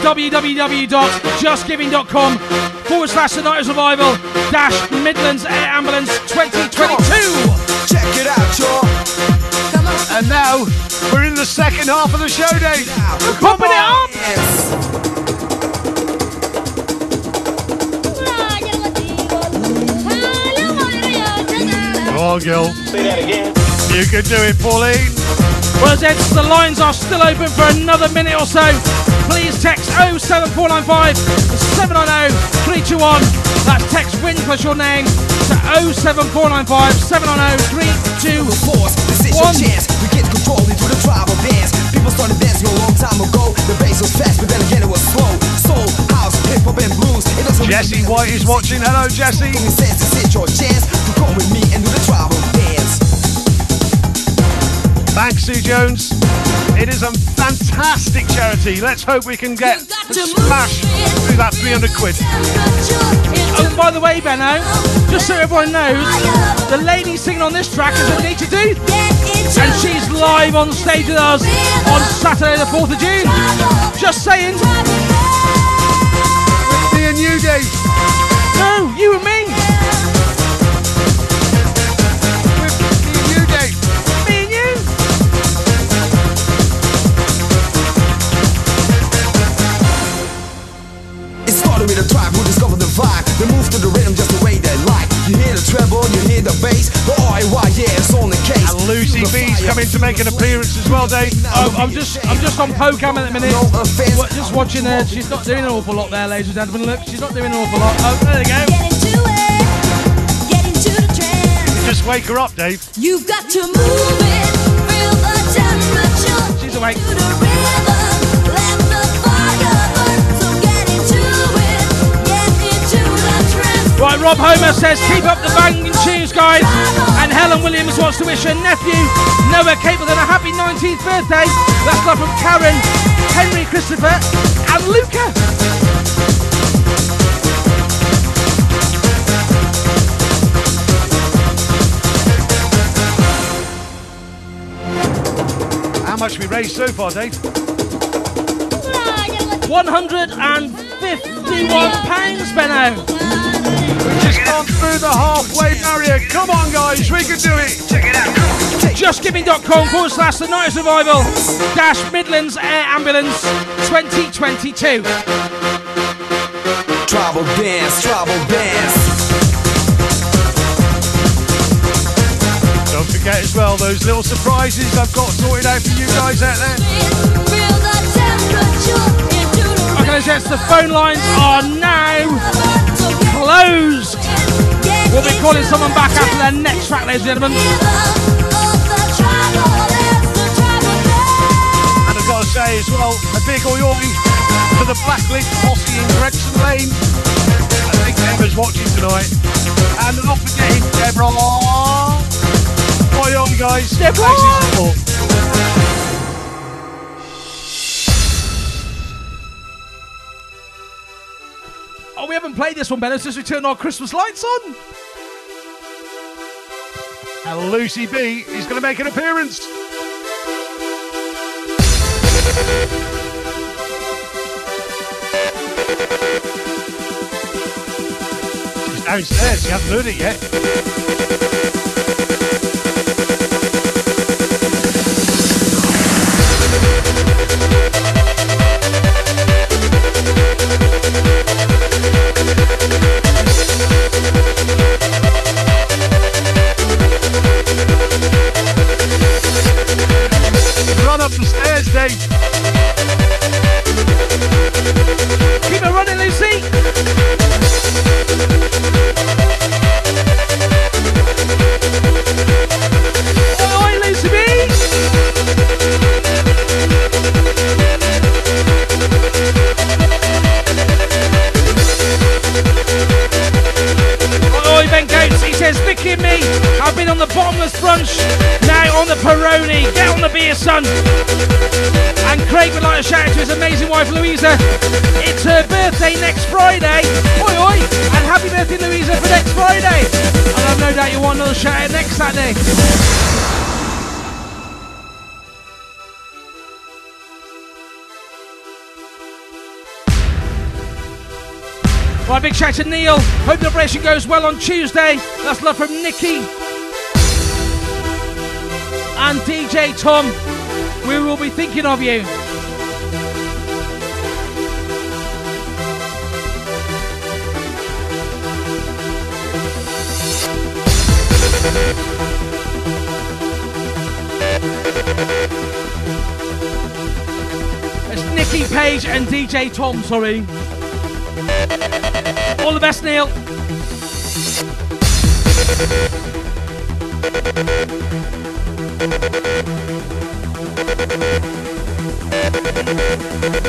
www.justgiving.com forward slash the 90s Revival dash Midlands Air Ambulance 2022. Check it out, y'all. And now we're in the second half of the show, Dave. We're pumping it up. Come on, girl. Say that again. You can do it, Pauline. Well, gents, the lines are still open for another minute or so. Please text 07495 790 321. That's text win plus your name to 07495 790 Force, this chance. We get control into the tribal dance. People started dancing a long time ago. The bass was fast, but then again it was slow. Soul, house, hip hop, and blues. It doesn't Jesse White is watching. Hello, Jesse. Only sense this is your chance to come with me and do the tribal dance. Thanks, Sue Jones. It is a fantastic charity. Let's hope we can get smash through that 300 quid. Oh, and by the way, Benno, just so everyone knows, the lady singing on this track is Anita Doth. And she's live on stage with us on Saturday, the 4th of June. Just saying. Me and you, Dave. No, you and. Me Lucy B's coming to make an appearance as well, Dave. Oh, I'm just, I'm just on Pocam at the minute. Just watching her. She's not doing an awful lot there, ladies and gentlemen. Look, she's not doing an awful lot. Oh, there we go. Just wake her up, Dave. You've got to move it, feel the temperature. She's awake. To the rhythm, let the fire burn. So get into it, get into the trance. Right, Rob Homer says, keep up the banging oh, tunes, guys. And Helen Williams wants to wish her nephew, Noah Capleton, a happy 19th birthday. That's love from Karen, Henry Christopher, and Luca. How much we raised so far, Dave? Ah, £151, Benno. We just gone through the halfway barrier. Come on, guys, we can do it. Check it out. JustGiving.com forward slash the 90s revival dash Midlands Air Ambulance 2022. Tribal dance, tribal dance. Don't forget as well those little surprises I've got sorted out for you guys out there. Feel the temperature into the Okay, says the phone lines are now closed. We'll be calling someone back after their next track, ladies and gentlemen. And I've got to say as well, a big oi oi to the Blacklist posse in Gregson Lane. I think Emma's watching tonight. And not forgetting Deborah. Oi oi guys. Deborah. Haven't played this one, since we turned our Christmas lights on. And Lucy B is going to make an appearance. She's downstairs. You haven't heard it yet. Up Dave. Keep it running, Lucy. Me, I've been on the bottomless brunch, now on the Peroni. Get on the beer, son. And Craig would like to shout out to his amazing wife Louisa. It's her birthday next Friday. Oi oi! And happy birthday Louisa for next Friday. And I've no doubt you'll want another shout out next Saturday. Right, big shout to Neil. Hope the operation goes well on Tuesday. That's love from Nikki and DJ Tom. We will be thinking of you. It's Nikki Page and DJ Tom, sorry. All the best, Neil.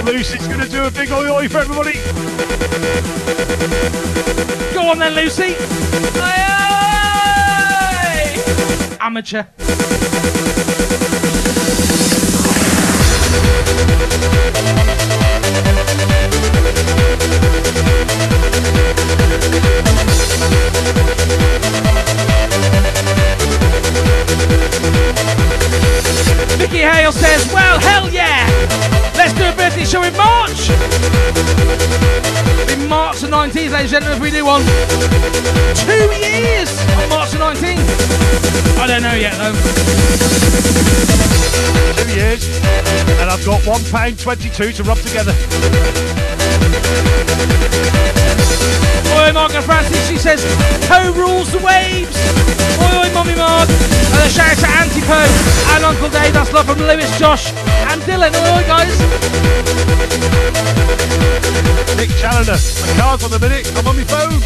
Lucy's going to do a big oi oi for everybody. Go on then, Lucy. Aye, aye. Amateur. 19th, gentlemen, if we do one. Two years on March the 19th. I don't know yet, though. Two years. And I've got one pound 22 to rub together. Oi, Margaret Francis, she says, Poe rules the waves. Oi, oi, Mummy Mark. And a shout out to Auntie Poe and Uncle Dave. That's love from Lewis, Josh, and Dylan. Oi, oi, guys. Nick Challoner. My car's on the minute. I'm on my phone.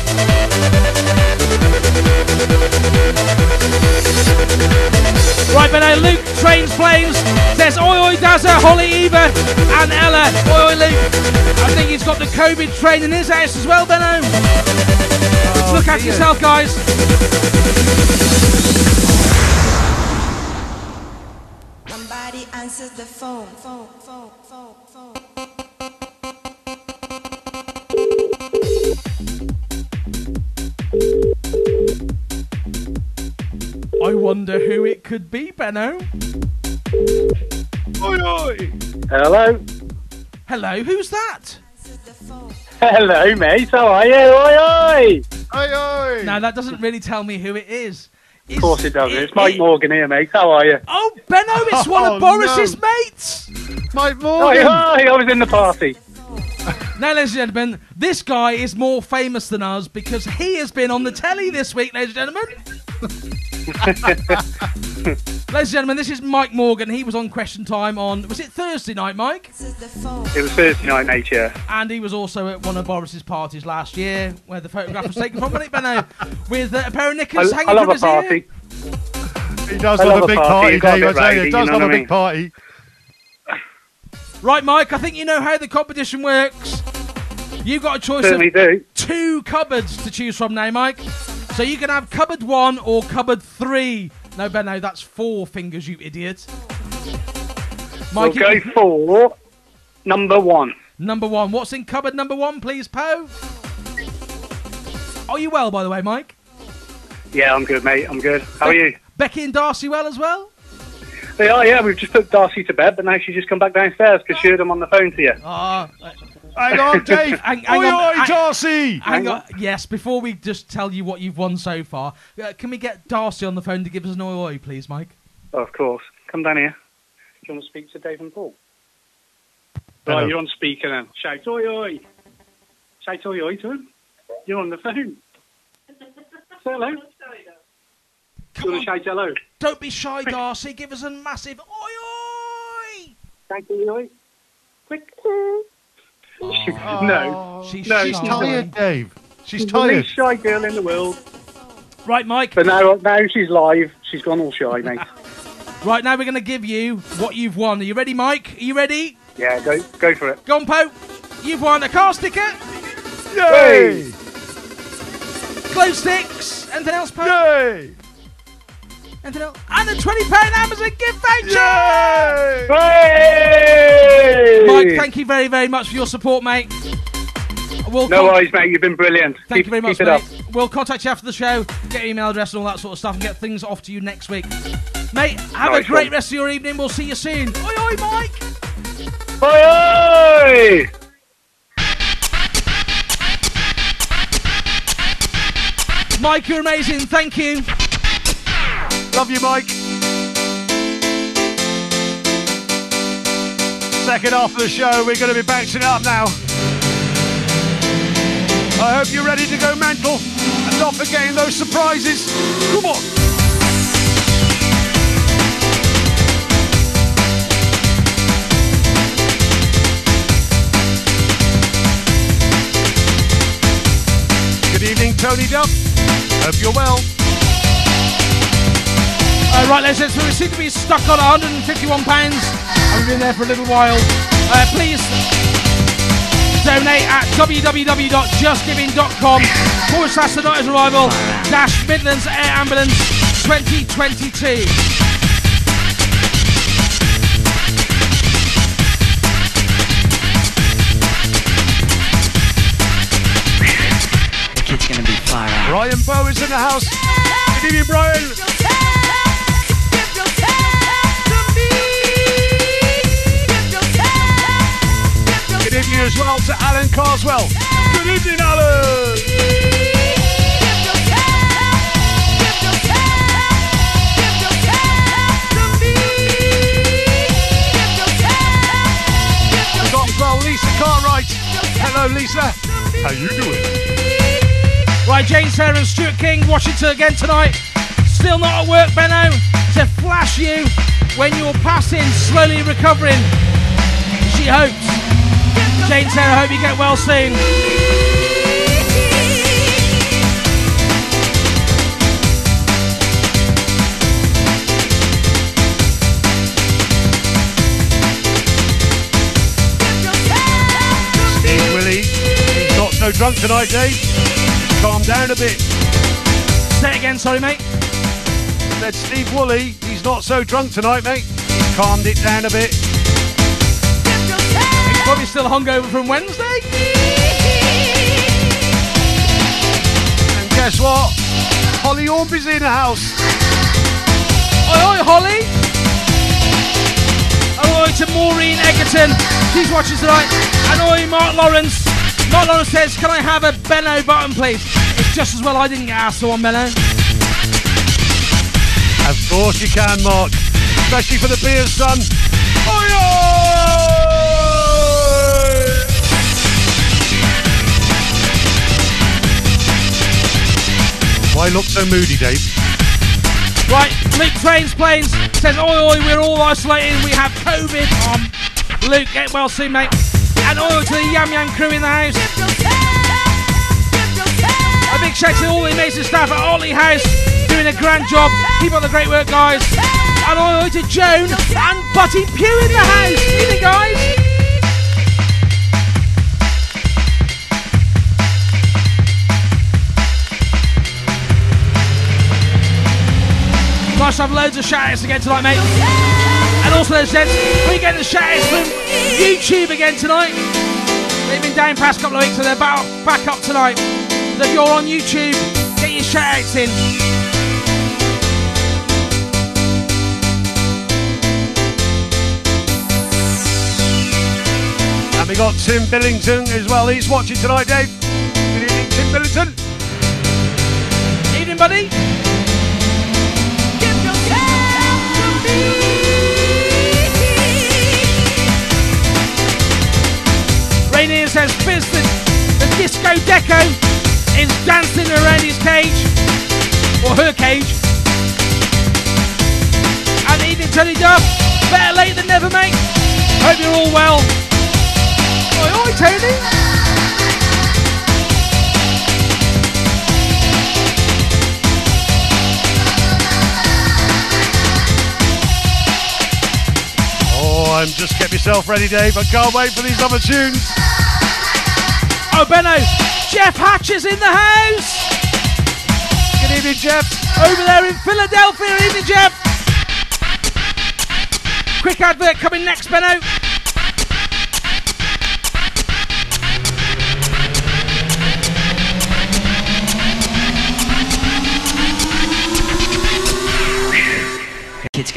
Right, but now Luke Trains Planes. Says, oi, oi, Dazza, Holly, Eva, and Ella. Oi, oi, Luke. I think he's got the COVID train in his house as well, Benno. Oh, Look after yourself, guys. Somebody answers the phone, phone, phone, phone, phone. I wonder who it could be, Benno. Oi, oi. Hello. Hello, who's that? Hello, mate. How are you? Oi, oi. Oi, oi. Now, that doesn't really tell me who it is. Of course it does. It's Mike Morgan here, mate. How are you? Oh, Benno, it's one Oh, of Boris's no. mates. Mike Oi, Morgan. oi. I was in the party. Now, ladies and gentlemen, this guy is more famous than us because he has been on the telly this week, ladies and gentlemen. ladies and gentlemen, this is Mike Morgan. He was on Question Time on, was it Thursday night, Mike? It was Thursday night, mate, yeah. And he was also at one of Boris's parties last year, where the photograph was taken from, wasn't it, Benno? With uh, a pair of I, knickers hanging I love from a his ear. party. He does I love love a a big party. party, He's got Dave. I tell you, he does you know love a big mean? party. Right, Mike, I think you know how the competition works. You've got a choice Certainly of do. two cupboards to choose from now, Mike. So you can have cupboard one or cupboard three. No, Benno, that's four fingers, you idiot. We'll you go can- for number one. Number one. What's in cupboard number one, please, Poe? Are you well, by the way, Mike? Yeah, I'm good, mate. I'm good. How are you? Becky and Darcy well as well? They are, yeah. We've just put Darcy to bed, but now she's just come back downstairs because she heard them on the phone to you. Ah, Hang on, Dave. Hang- hang oi, on, oi, hang- Darcy. Hang on. Yes, before we just tell you what you've won so far, uh, can we get Darcy on the phone to give us an oi oi, please, Mike? Oh, of course. Come down here. Do you want to speak to Dave and Paul? Hello. Right, you're on speaker now. Shout oi oi. Shout oi oi to him. You're on the phone. Say hello. Come you want shout hello? Don't be shy, Darcy. Give us a massive oi oi. Thank you, oi. Quick. No. She's no, She's she's tired, Dave. She's She's the tired. least shy girl in the world. Right, Mike. But now, now she's live. She's gone all shy, mate. Right now, we're going to give you what you've won. Are you ready, Mike? Are you ready? yeah, go go for it. Go on, You've won a car sticker, Yay! glow sticks, anything else, Poe? Yay! Anything else? And the £20 Amazon gift voucher! Yay! Hey! Mike, thank you very, very much for your support, mate. We'll No con- worries, mate. You've been brilliant. Thank keep, you very much, keep it mate. up. We'll contact you after the show, get your email address and all that sort of stuff, and get things off to you next week. Mate, have a great one. rest of your evening. We'll see you soon. Oi, oi, Mike! Oi, oi! Mike, you're amazing. Thank you. Love you, Mike. Second half of the show, we're going to be bouncing up now. I hope you're ready to go mental and not forgetting those surprises. Come on. Good evening, Tony Duff. Hope you're well. Right, let's let's- we seem to be stuck on 151 pounds. and We've been there for a little while. Uh, please donate at www.justgiving.com forward slash the 90s Revival dash Midlands Air Ambulance 2022. The kid's gonna be far. Brian Bow is in the house. Good evening, Brian. Evening as well to Alan Carswell. Good evening, Alan. Well Lisa Cartwright. Hello, Lisa. How you doing? Right, Jane Sarah and Stuart King, Washington again tonight. Still not at work, Benno. To flash you when you're passing, slowly recovering. She hopes. Jane Sarah, hope you get well soon. Steve Willie, he's not so drunk tonight, Dave. Calm down a bit. Say it again, sorry, mate. Said Steve Woolley, he's not so drunk tonight, mate. Calmed it down a bit. Probably still hungover from Wednesday. And guess what? Holly Orby's in the house. Oi, oi, Holly. Oh, oi, to Maureen Egerton. She's watching tonight. And oi, Mark Lawrence. Mark Lawrence says, Can I have a Benno button, please? It's just as well I didn't get asked for one, Benno. Of course you can, Mark. Especially for the beers, son. Oi, Why look so moody, Dave? Right, Luke Trains Planes says, Oi, oi, we're all isolated. We have COVID. Um, Luke, get well soon, mate. And oi to the Yam Yam crew in the house. A big shout to all the amazing staff at Ollie House doing a grand job. Keep up the great work, guys. And oi to Joan and Buddy Pew in the house. Evening, guys. To have loads of shout-outs again tonight, mate. And also, as said, we get the shout-outs from YouTube again tonight. They've been down past couple of weeks, so they're back, back up tonight. So if you're on YouTube, get your shout-outs in. And we got Tim Billington as well. He's watching tonight, Dave. Good evening, Tim Billington. Evening, buddy. Rainier says Fizz the, the disco deco is dancing around his cage or her cage. And evening Tony Duff, better late than never, mate. Hope you're all well. Oi, oi, Tony. I'm just get yourself ready, Dave. I can't wait for these other tunes. Oh, Benno, Jeff Hatch is in the house. Good evening, Jeff. Over there in Philadelphia. Evening, Jeff. Quick advert coming next, Benno.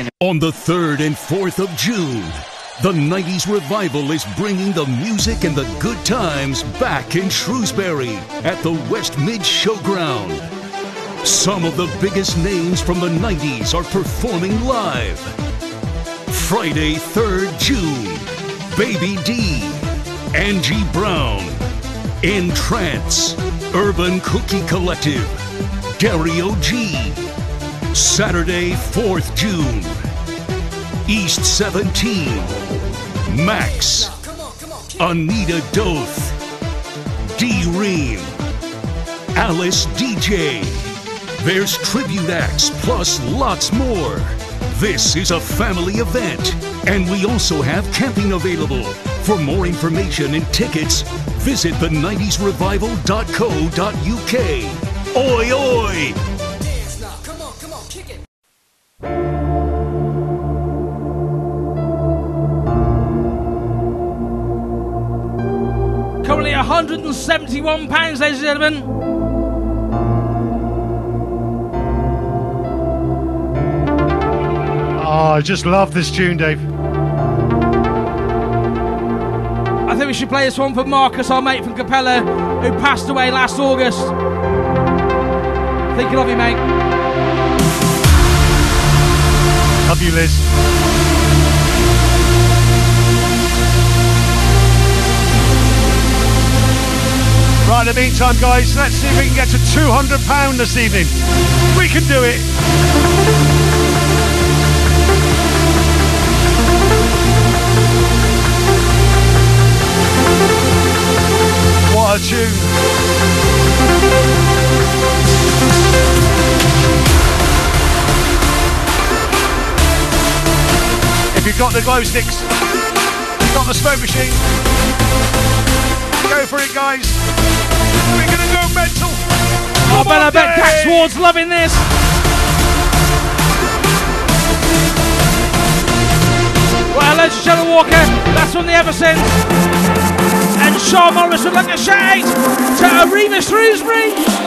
Kid's gonna. On the 3rd and 4th of June, the 90s Revival is bringing the music and the good times back in Shrewsbury at the West Mid Showground. Some of the biggest names from the 90s are performing live. Friday, 3rd June, Baby D, Angie Brown, N-Trance, Urban Cookie Collective, Gary O.G., Saturday, 4th June, East 17, Maxx, Anita Doth, D:Ream, Alice Deejay. There's tribute acts plus lots more. This is a family event, and we also have camping available. For more information and tickets, visit the90srevival.co.uk. Oi, oi! 171 pounds, ladies and gentlemen. Oh, I just love this tune, Dave. I think we should play this one for Marcus, our mate from Capella, who passed away last August. Thinking of you, mate. Love you, Liz. Right, in the meantime, guys, let's see if we can get to £200 this evening. We can do it. What a tune. If you've got the glow sticks, you've got the smoke machine, go for it, guys. We're gonna go mental. I bet I bet Dax Ward's loving this. Well, hello to Cheryl Walker. That's from the Eversons. And Sean Morris would like a shout out to Arima Shrewsbury.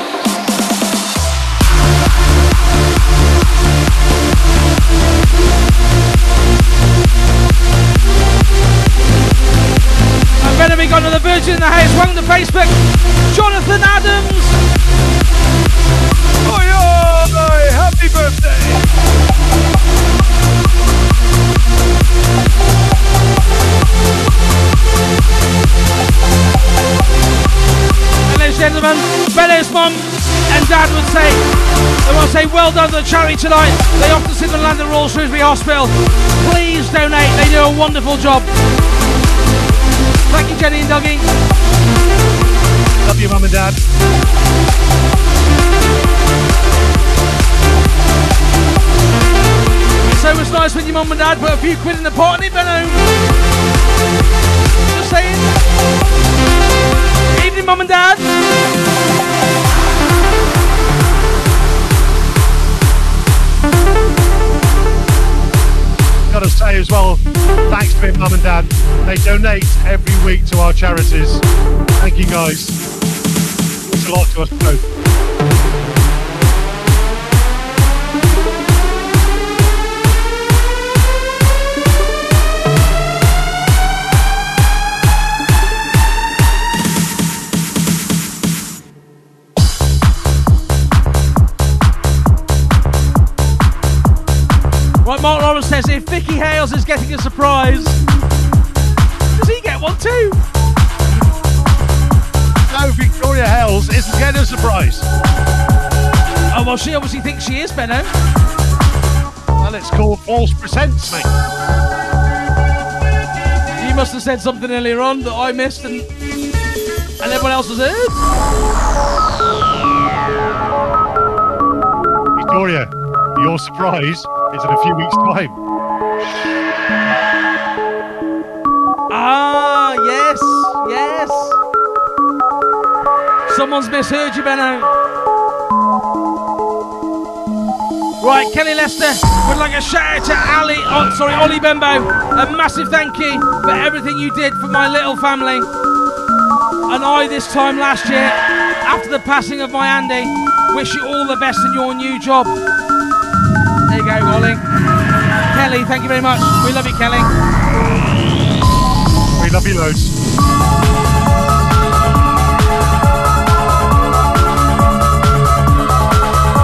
Gone to the Virgin in the house. Welcome to Facebook. Jonathan Adams. Oi, oi, happy birthday. Ladies and gentlemen, Bella's mum and dad would say, they will say, well done to the charity tonight. They often sit in London Royal Shrewsbury Hospital. Please donate, they do a wonderful job. Thank you, Jenny and Dougie. Love you, mum and dad. So it's nice when your mum and dad put a few quid in the pot and it, Benno. Just saying. Evening, mum and dad. Gotta say as well, thanks to mum and dad. They donate every week to our charities. Thank you, guys. It's a lot to us both. Lawrence says if Vicky Hales is getting a surprise, does he get one too? No, Victoria Hales isn't getting a surprise. Oh, well, she obviously thinks she is, Benno. Well, it's called false pretense, mate. You must have said something earlier on that I missed and, and everyone else has heard. Victoria, your surprise is in a few weeks' time. Ah, yes, yes. Someone's misheard you, Benno. Right, Kelly Lester would like a shout out to Ali, oh, sorry, Ollie Bembo. A massive thank you for everything you did for my little family. And I, this time last year, after the passing of my Andy, wish you all the best in your new job. Go, Ollie. Kelly, thank you very much. We love you, Kelly. We love you loads.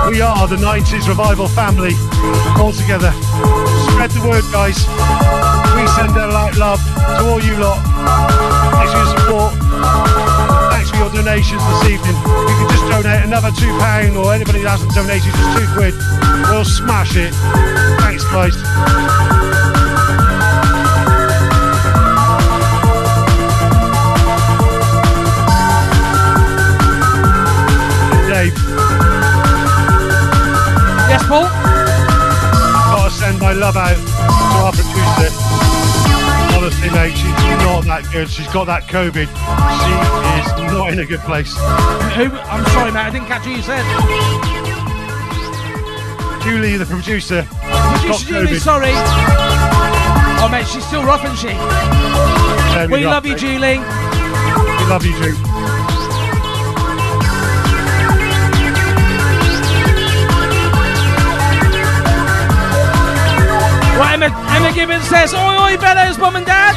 We are the 90s revival family all together. Spread the word, guys. We send out love to all you lot. Thanks for your support. Your donations this evening. You can just donate another £2 or anybody that hasn't donated just two quid. We'll smash it. Thanks, guys. Dave. Yes, Paul? Gotta send my love out to our producer. Honestly, mate, she's not that good. She's got that COVID. She is not in a good place. Who? I'm sorry, mate. I didn't catch who you said. Julie, the producer, Producer Julie, sorry. Oh, mate, she's still rough, isn't she? Very we rough, love you, mate. Julie. We love you, Julie. Right, Emma, Emma Gibbons says, Oi, oi, Bellows, mum and dad.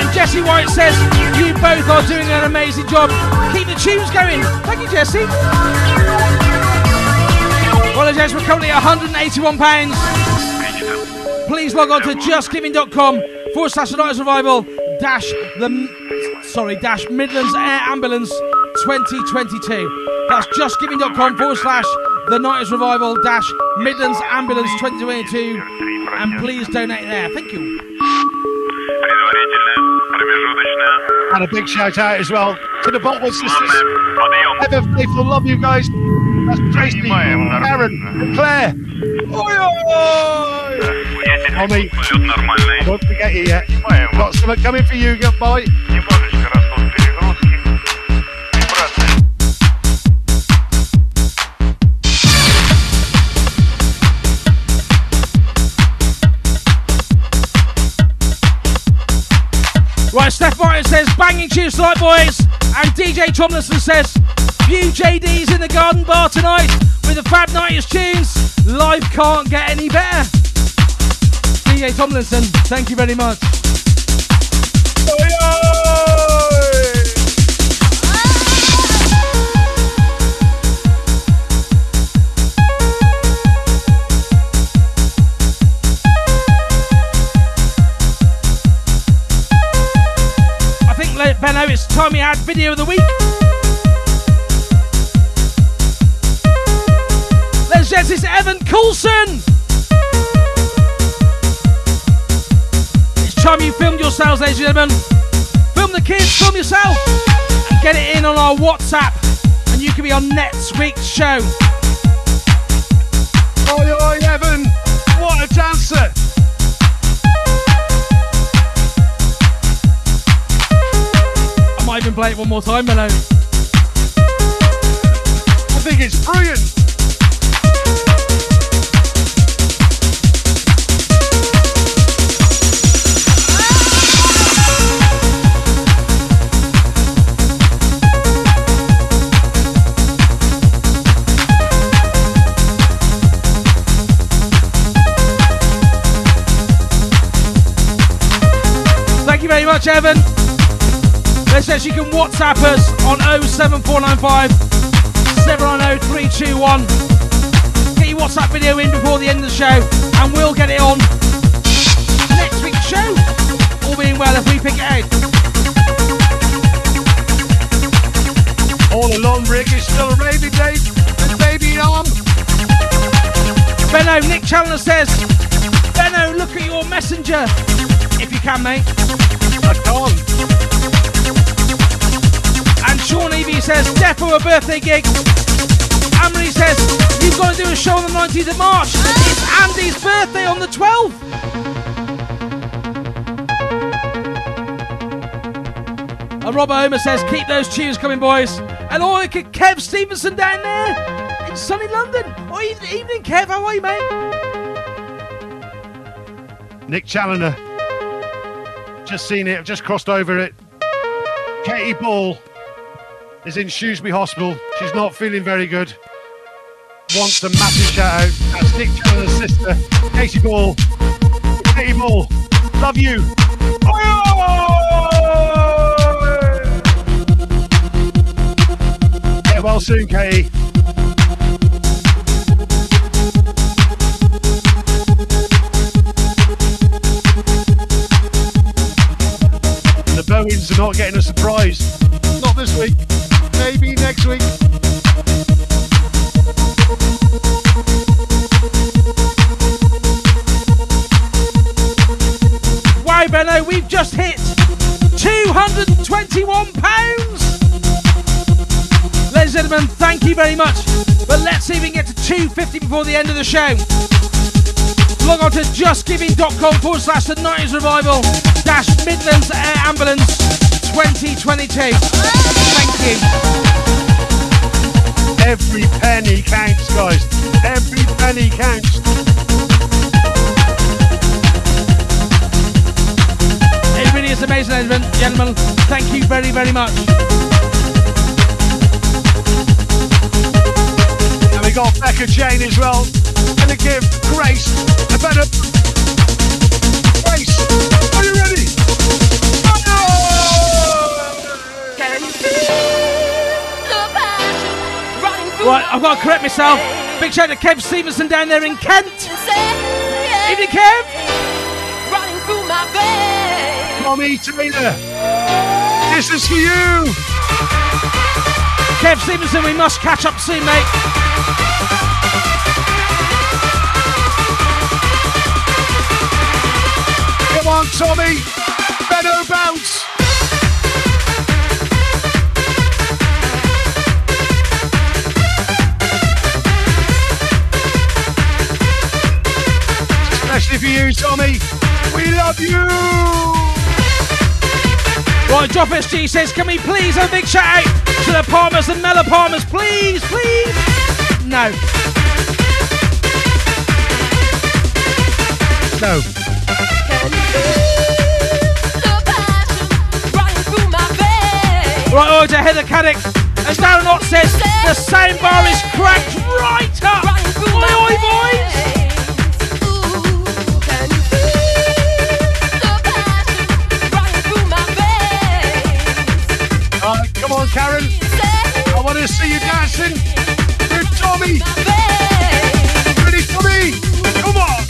And Jesse White says, You both are doing an amazing job. Keep the tunes going. Thank you, Jesse. Well, gents, we're currently at £181. Please log on to justgiving.com forward slash 90s Revival dash the sorry, dash Midlands Air Ambulance 2022. That's justgiving.com forward slash the 90s revival dash Midlands Ambulance 2022. And please donate there. Thank you. And a big shout out as well to the Botwood sisters. Ever faithful, love you guys. That's Tracy, Aaron, and Claire. Oi, oi! Tommy, I won't forget you yet. Got something coming for you, good boy. Steph Martin says, banging tunes tonight, boys. And DJ Tomlinson says, few JDs in the garden bar tonight with the Fab 90s tunes. Life can't get any better. DJ Tomlinson, thank you very much. Oh, I time we had video of the week. Let's get this Evan Coulson. It's time you filmed yourselves, ladies and gentlemen. Film the kids, film yourself, and get it in on our WhatsApp, and you can be on next week's show. Oi, oi, Evan. What a dancer. I play it one more time, Benno. I think it's brilliant. Thank you very much, Evan. It says you can WhatsApp us on 07495 790 321. Get your WhatsApp video in before the end of the show, and we'll get it on next week's show. All being well if we pick it out. All along, Rick, it's still a rainy day with baby on. Benno, Nick Challoner says, Benno, look at your messenger. If you can, mate. I can't. Sean Evie says, Defo a birthday gig. Amory says, you've got to do a show on the 19th of March. It's Andy's birthday on the 12th. And Robert Homer says, keep those tunes coming, boys. And oh, look at Kev Stevenson down there in sunny London. Oh, even- evening, Kev. How are you, mate? Nick Challoner. Just seen it, just crossed over it. Katie Ball is in Shrewsbury Hospital. She's not feeling very good. Wants a massive shout out. That's Nick Challoner's sister, Katie Ball. Katie Ball, love you. Get well soon, Katie. The Bowens are not getting a surprise. Not this week. Maybe next week. Wow, Benno, we've just hit £221. Ladies and gentlemen, thank you very much. But let's see if we can get to 250 before the end of the show. Log on to justgiving.com forward slash the 90s revival dash Midlands Air Ambulance 2022. Thank you. Every penny counts, guys. Every penny counts. It really is amazing, ladies and gentlemen. Thank you very, very much. And we got Becca Jane as well. Gonna give Grace a better. Right, I've got to correct myself. Big shout out to Kev Stevenson down there in Kent. Evening, Kev. Running through my veins. Tommy Taylor. This is for you. Kev Stevenson, we must catch up soon, mate. Come on, Tommy. Benno bounce. Especially for you, Tommy. We love you. Right, Drop SG says, can we please have a big shout out to the Palmers and Mella Palmers, please, please? No. No. Right, over to Heather Caddick. As Darren Ott says, the sound bar is cracked right up. Oi, oi, boys. Karen. I want to see you dancing with Tommy. Ready, Tommy? Come on.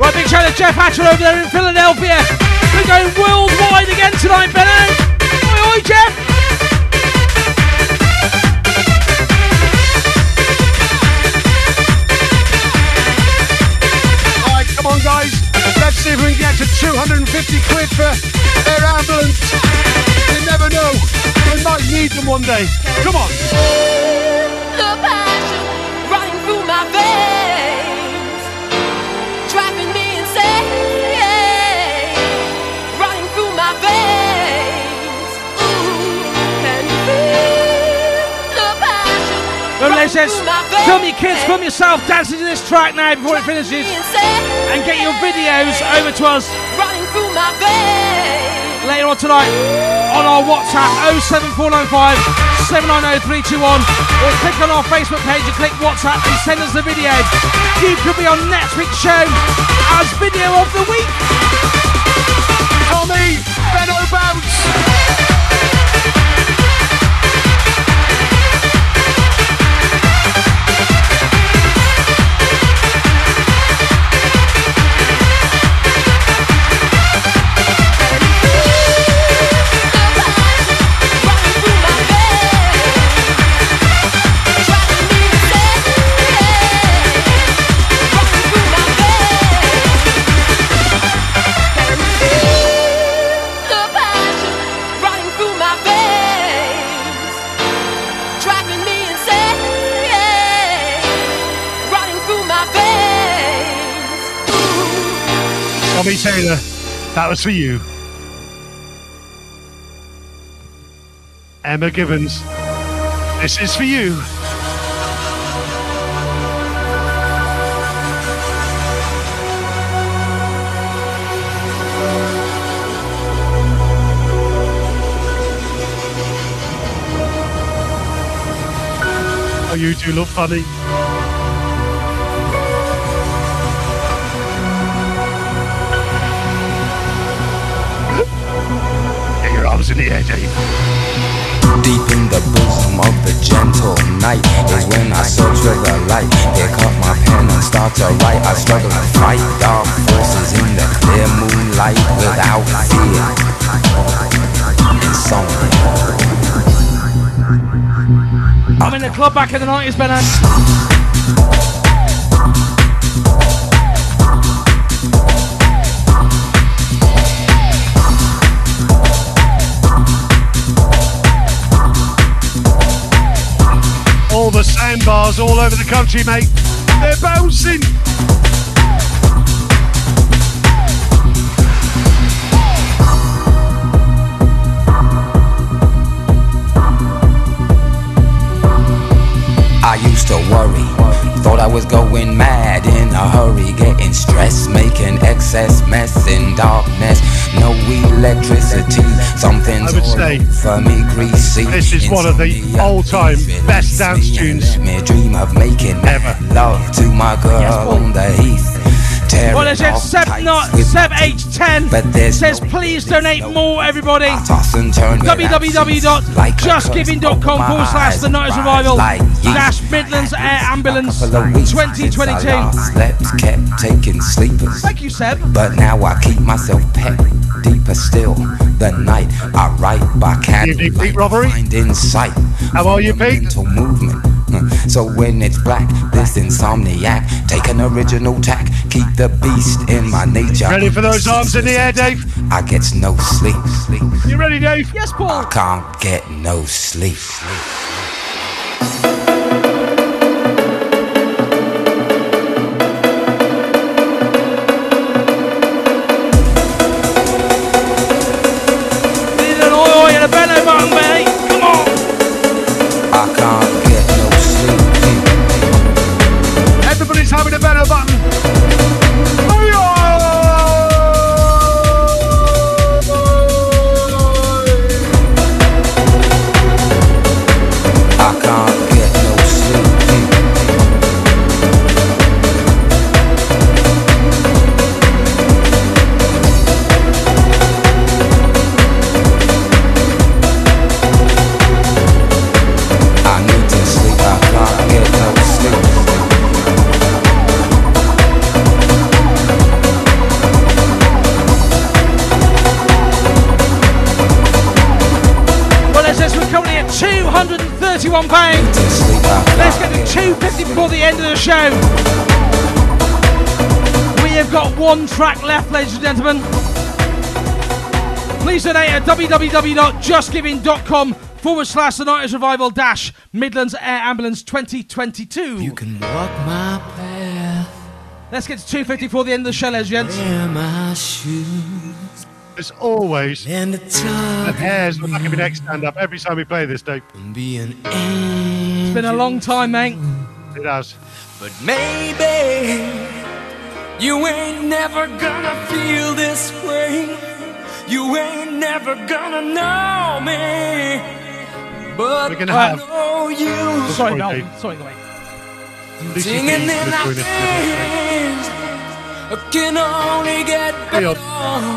Right, big shout out to Jeff Hatcher over there in Philadelphia. We're going worldwide again tonight, Benno. Oi, oi, Jeff. Let's see if we can get to 250 quid for their ambulance. You never know. We might need them one day. Come on. Lovely says, film your kids, film yourself dancing to this track now before it finishes. And get your videos over to us Running through my veins. later on tonight on our WhatsApp 07495 790321 or click on our Facebook page and click WhatsApp and send us the video. You could be on next week's show as video of the week. Was for you. Emma Gibbons, this is for you. Oh, you do look funny. Get in the air, Dave. Deep in the bosom of the gentle night is when I search for the light. Pick up my pen and start to write. I struggle to fight dark forces in the clear moonlight without fear. Insomnia. I'm in the club back in the 90s, Benno. Sandbars all over the country, mate. They're bouncing. I used to worry, thought I was going mad in a hurry, getting stressed, making excess mess in darkness. No electricity, something's I would say for me greasy. This is one of the all-time best dance tunes me dream of making ever. love to my girl on. the heath. tearing Well, it says Seb, not, with Seb my H10 But there's says no please donate more, everybody. toss and turn with absence, www.justgiving.com curse over forward my slash the eyes 90s and Revival like yeast. dash Midlands Air Ambulance Couple of weeks since I 2022. last slept, kept taking sleepers. Thank you, Seb. But now I keep myself pet deeper still. The night I write by candlelight, find insight. How are you, Pete? Mental movement. So when it's black, this insomniac, take an original tack, keep the beast in my nature. Ready for those arms in the air, Dave? I get no sleep, sleep. You ready, Dave? Yes, Paul. I can't get no sleep. Need one track left, ladies and gentlemen. Please donate at www.justgiving.com forward slash the 90s Revival dash Midlands Air Ambulance 2022. You can walk my path. Let's get to 250 before the end of the show, ladies and gents. my shoes. As always, the hairs on the back of your neck stand up every time we play this, Dave. It's been a long time, mate. It has. But maybe you ain't never gonna feel this way. You ain't never gonna know me. But We're gonna I have- know you. Sorry, Sorry, Mel. Sorry, go Singing in the our join us. veins can only get better.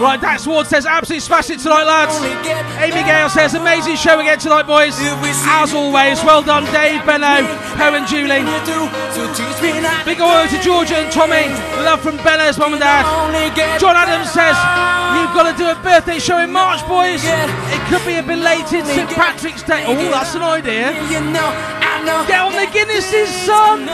Right, Dax Ward says, absolutely smash it tonight, lads. Amy Gale says, amazing show again tonight, boys. As always, well done, Dave, Benno, Poe and Julie. Big ol' to Georgia and Tommy. Love from Benno's mum and dad. John Adams says, you've got to do a birthday show in March, boys. It could be a belated St. Patrick's Day. Oh, that's an idea. Get on the Guinnesses, son.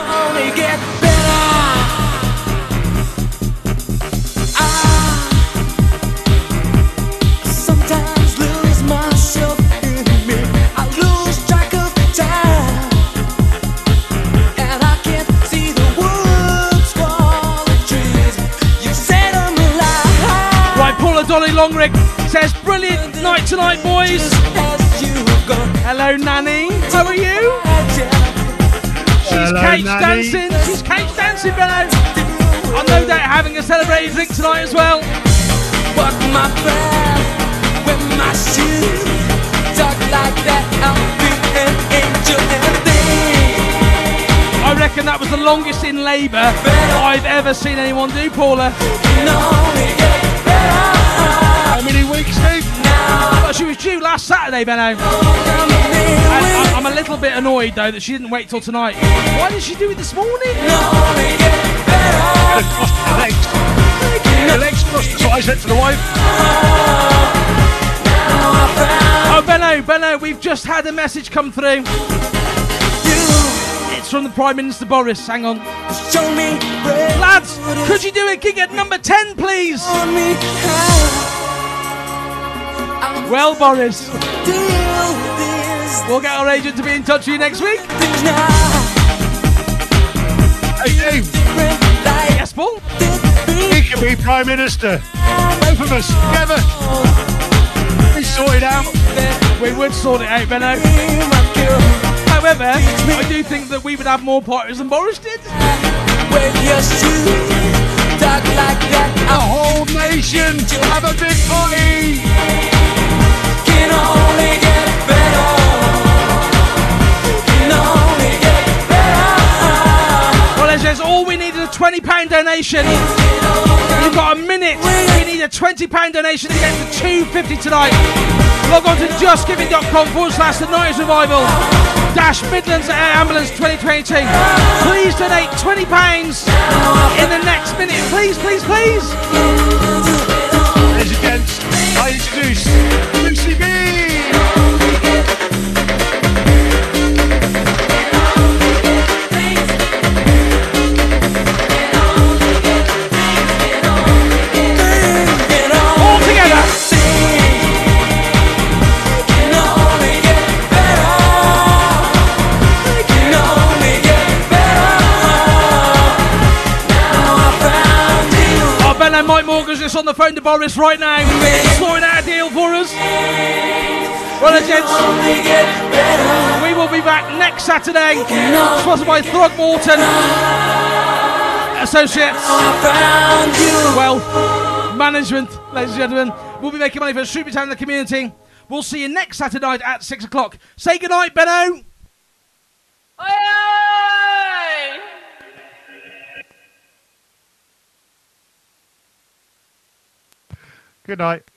Paula Dolly Longrick says, brilliant night tonight, boys. Hello, Nanny. How are you? She's Hello, cage Nanny. dancing. She's cage dancing, Benno. I'm no doubt having a celebrated drink tonight as well. But my breath when my shoes talk like that, I'll be an angel and thing. I reckon that was the longest in labour I've ever seen anyone do, Paula. How many weeks, Steve? Well, she was due last Saturday, Benno. I- I'm a little bit annoyed though that she didn't wait till tonight. Why did she do it this morning? Crossed the legs. The legs crossed. That's what I said to the wife. Oh, Benno, Benno, we've just had a message come through. It's from the Prime Minister Boris. Hang on. Show me. Lads, could you do a gig at number 10, please? Well, Boris, we'll get our agent to be in touch with you next week. Hey, Dave. Yes, Paul? He can be Prime Minister. Both of us together. We sort it out. We would sort it out, Benno. However, I do think that we would have more parties than Boris did. The whole nation to have a big party. £20 donation We've got a minute. We need a £20 donation to get to 250 tonight. Log on to justgiving.com forward slash the 90s revival dash Midlands Air Ambulance 2022. Please donate £20 in the next minute. Please, please, please. Ladies and gents, I introduce Lucy B. And Mike Morgan's just on the phone to Boris right now, sorting out a deal for us. Well, gents, we will be back next Saturday, sponsored by Throgmorton Associates Well, Management, ladies and gentlemen. We'll be making money for Super Town in the community. We'll see you next Saturday night at 6 o'clock. Say goodnight, Benno. Good night.